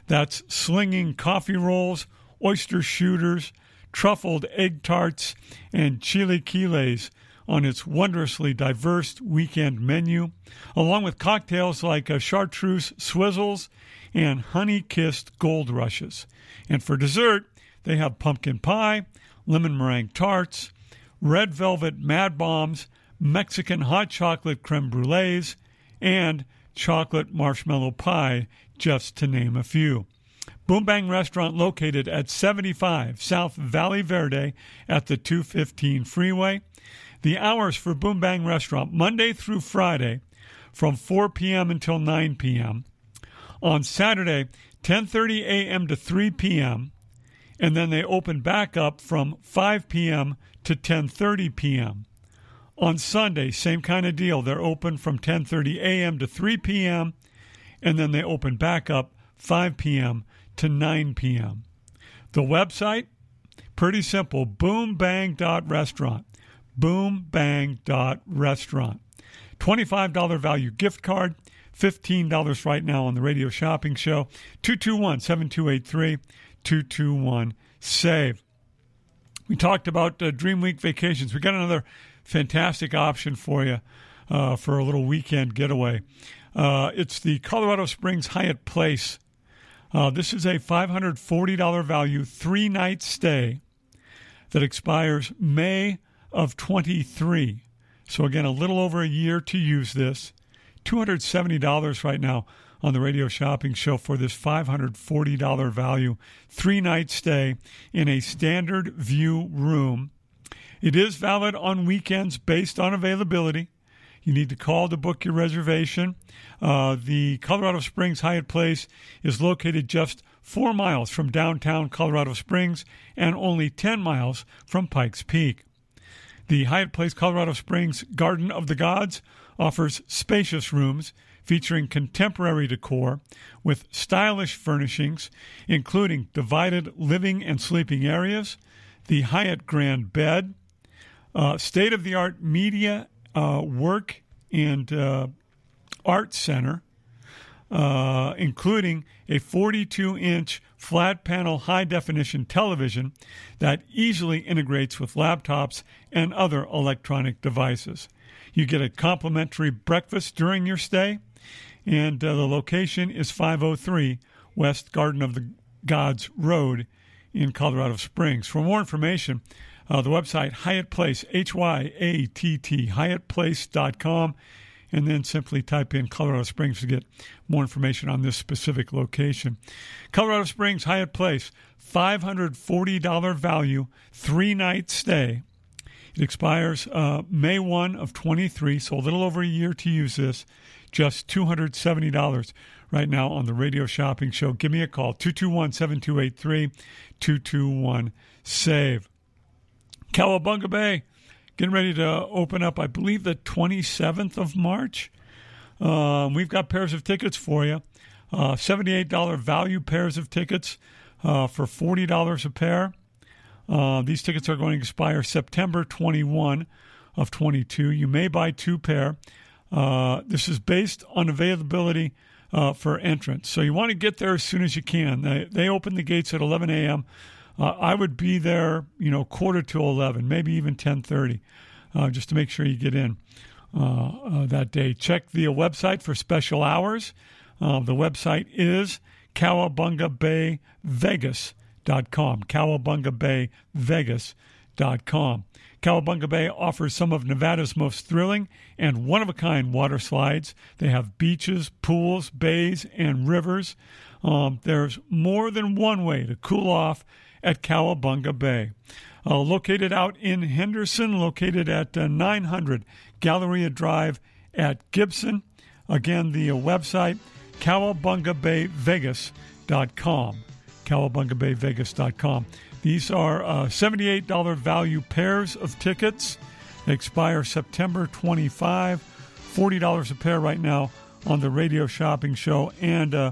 that's slinging coffee rolls, oyster shooters, truffled egg tarts, and chilaquiles on its wondrously diverse weekend menu, along with cocktails like uh, chartreuse swizzles and honey kissed gold rushes. And for dessert, they have pumpkin pie, lemon meringue tarts, red velvet mad bombs, Mexican hot chocolate creme brulees, and chocolate marshmallow pie, just to name a few. Boom Bang Restaurant located at 75 South Valley Verde at the 215 freeway. The hours for Boom Bang Restaurant Monday through Friday from 4 p.m. until 9 p.m. On Saturday 10:30 a.m. to 3 p.m. and then they open back up from 5 p.m. to 10:30 p.m. On Sunday, same kind of deal. They're open from 10:30 a.m. to 3 p.m. and then they open back up 5 p.m. to 9 p.m. The website pretty simple, boombang.restaurant. Boombang.restaurant. $25 value gift card, $15 right now on the radio shopping show. 221 7283 221 SAVE. We talked about uh, Dream Week vacations. We got another fantastic option for you uh, for a little weekend getaway. Uh, it's the Colorado Springs Hyatt Place. Uh, this is a $540 value three night stay that expires May of 23. So, again, a little over a year to use this. $270 right now on the radio shopping show for this $540 value three night stay in a standard view room. It is valid on weekends based on availability. You need to call to book your reservation. Uh, the Colorado Springs Hyatt Place is located just four miles from downtown Colorado Springs and only 10 miles from Pikes Peak. The Hyatt Place Colorado Springs Garden of the Gods offers spacious rooms featuring contemporary decor with stylish furnishings, including divided living and sleeping areas, the Hyatt Grand Bed, uh, state of the art media uh, work and uh, art center, uh, including a 42 inch flat panel high definition television that easily integrates with laptops and other electronic devices. You get a complimentary breakfast during your stay, and uh, the location is 503 West Garden of the Gods Road in Colorado Springs. For more information, uh, the website Hyatt Place, H Y A T T, HyattPlace.com, and then simply type in Colorado Springs to get more information on this specific location. Colorado Springs, Hyatt Place, $540 value, three night stay. It expires uh, May 1 of 23, so a little over a year to use this. Just $270 right now on the radio shopping show. Give me a call, 221 7283 221 SAVE. Cowabunga Bay, getting ready to open up, I believe, the 27th of March. Um, we've got pairs of tickets for you. Uh, $78 value pairs of tickets uh, for $40 a pair. Uh, these tickets are going to expire September 21 of 22. You may buy two pair. Uh, this is based on availability uh, for entrance. So you want to get there as soon as you can. They, they open the gates at 11 a.m. Uh, I would be there, you know, quarter to 11, maybe even 10:30, uh, just to make sure you get in uh, that day. Check the website for special hours. the website is CowabungaBayVegas.com. CowabungaBayVegas.com. Cowabunga Bay offers some of Nevada's most thrilling and one of a kind water slides. They have beaches, pools, bays, and rivers. Um, there's more than one way to cool off at Cowabunga Bay. Uh, located out in Henderson, located at uh, 900 Galleria Drive at Gibson. Again, the uh, website, cowabungabayvegas.com. cowabungabayvegas.com. These are uh, $78 value pairs of tickets. They expire September 25. $40 a pair right now on the radio shopping show and uh,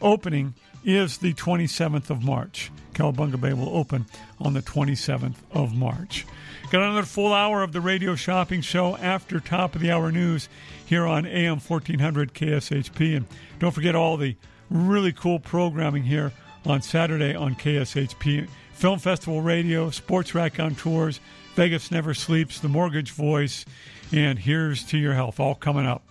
opening is the 27th of March. Cowabunga Bay will open on the 27th of March. Got another full hour of the radio shopping show after top of the hour news here on AM 1400 KSHP. And don't forget all the really cool programming here on Saturday on KSHP. Film Festival Radio, Sports Rack on Tours, Vegas Never Sleeps, The Mortgage Voice, and Here's to Your Health, all coming up.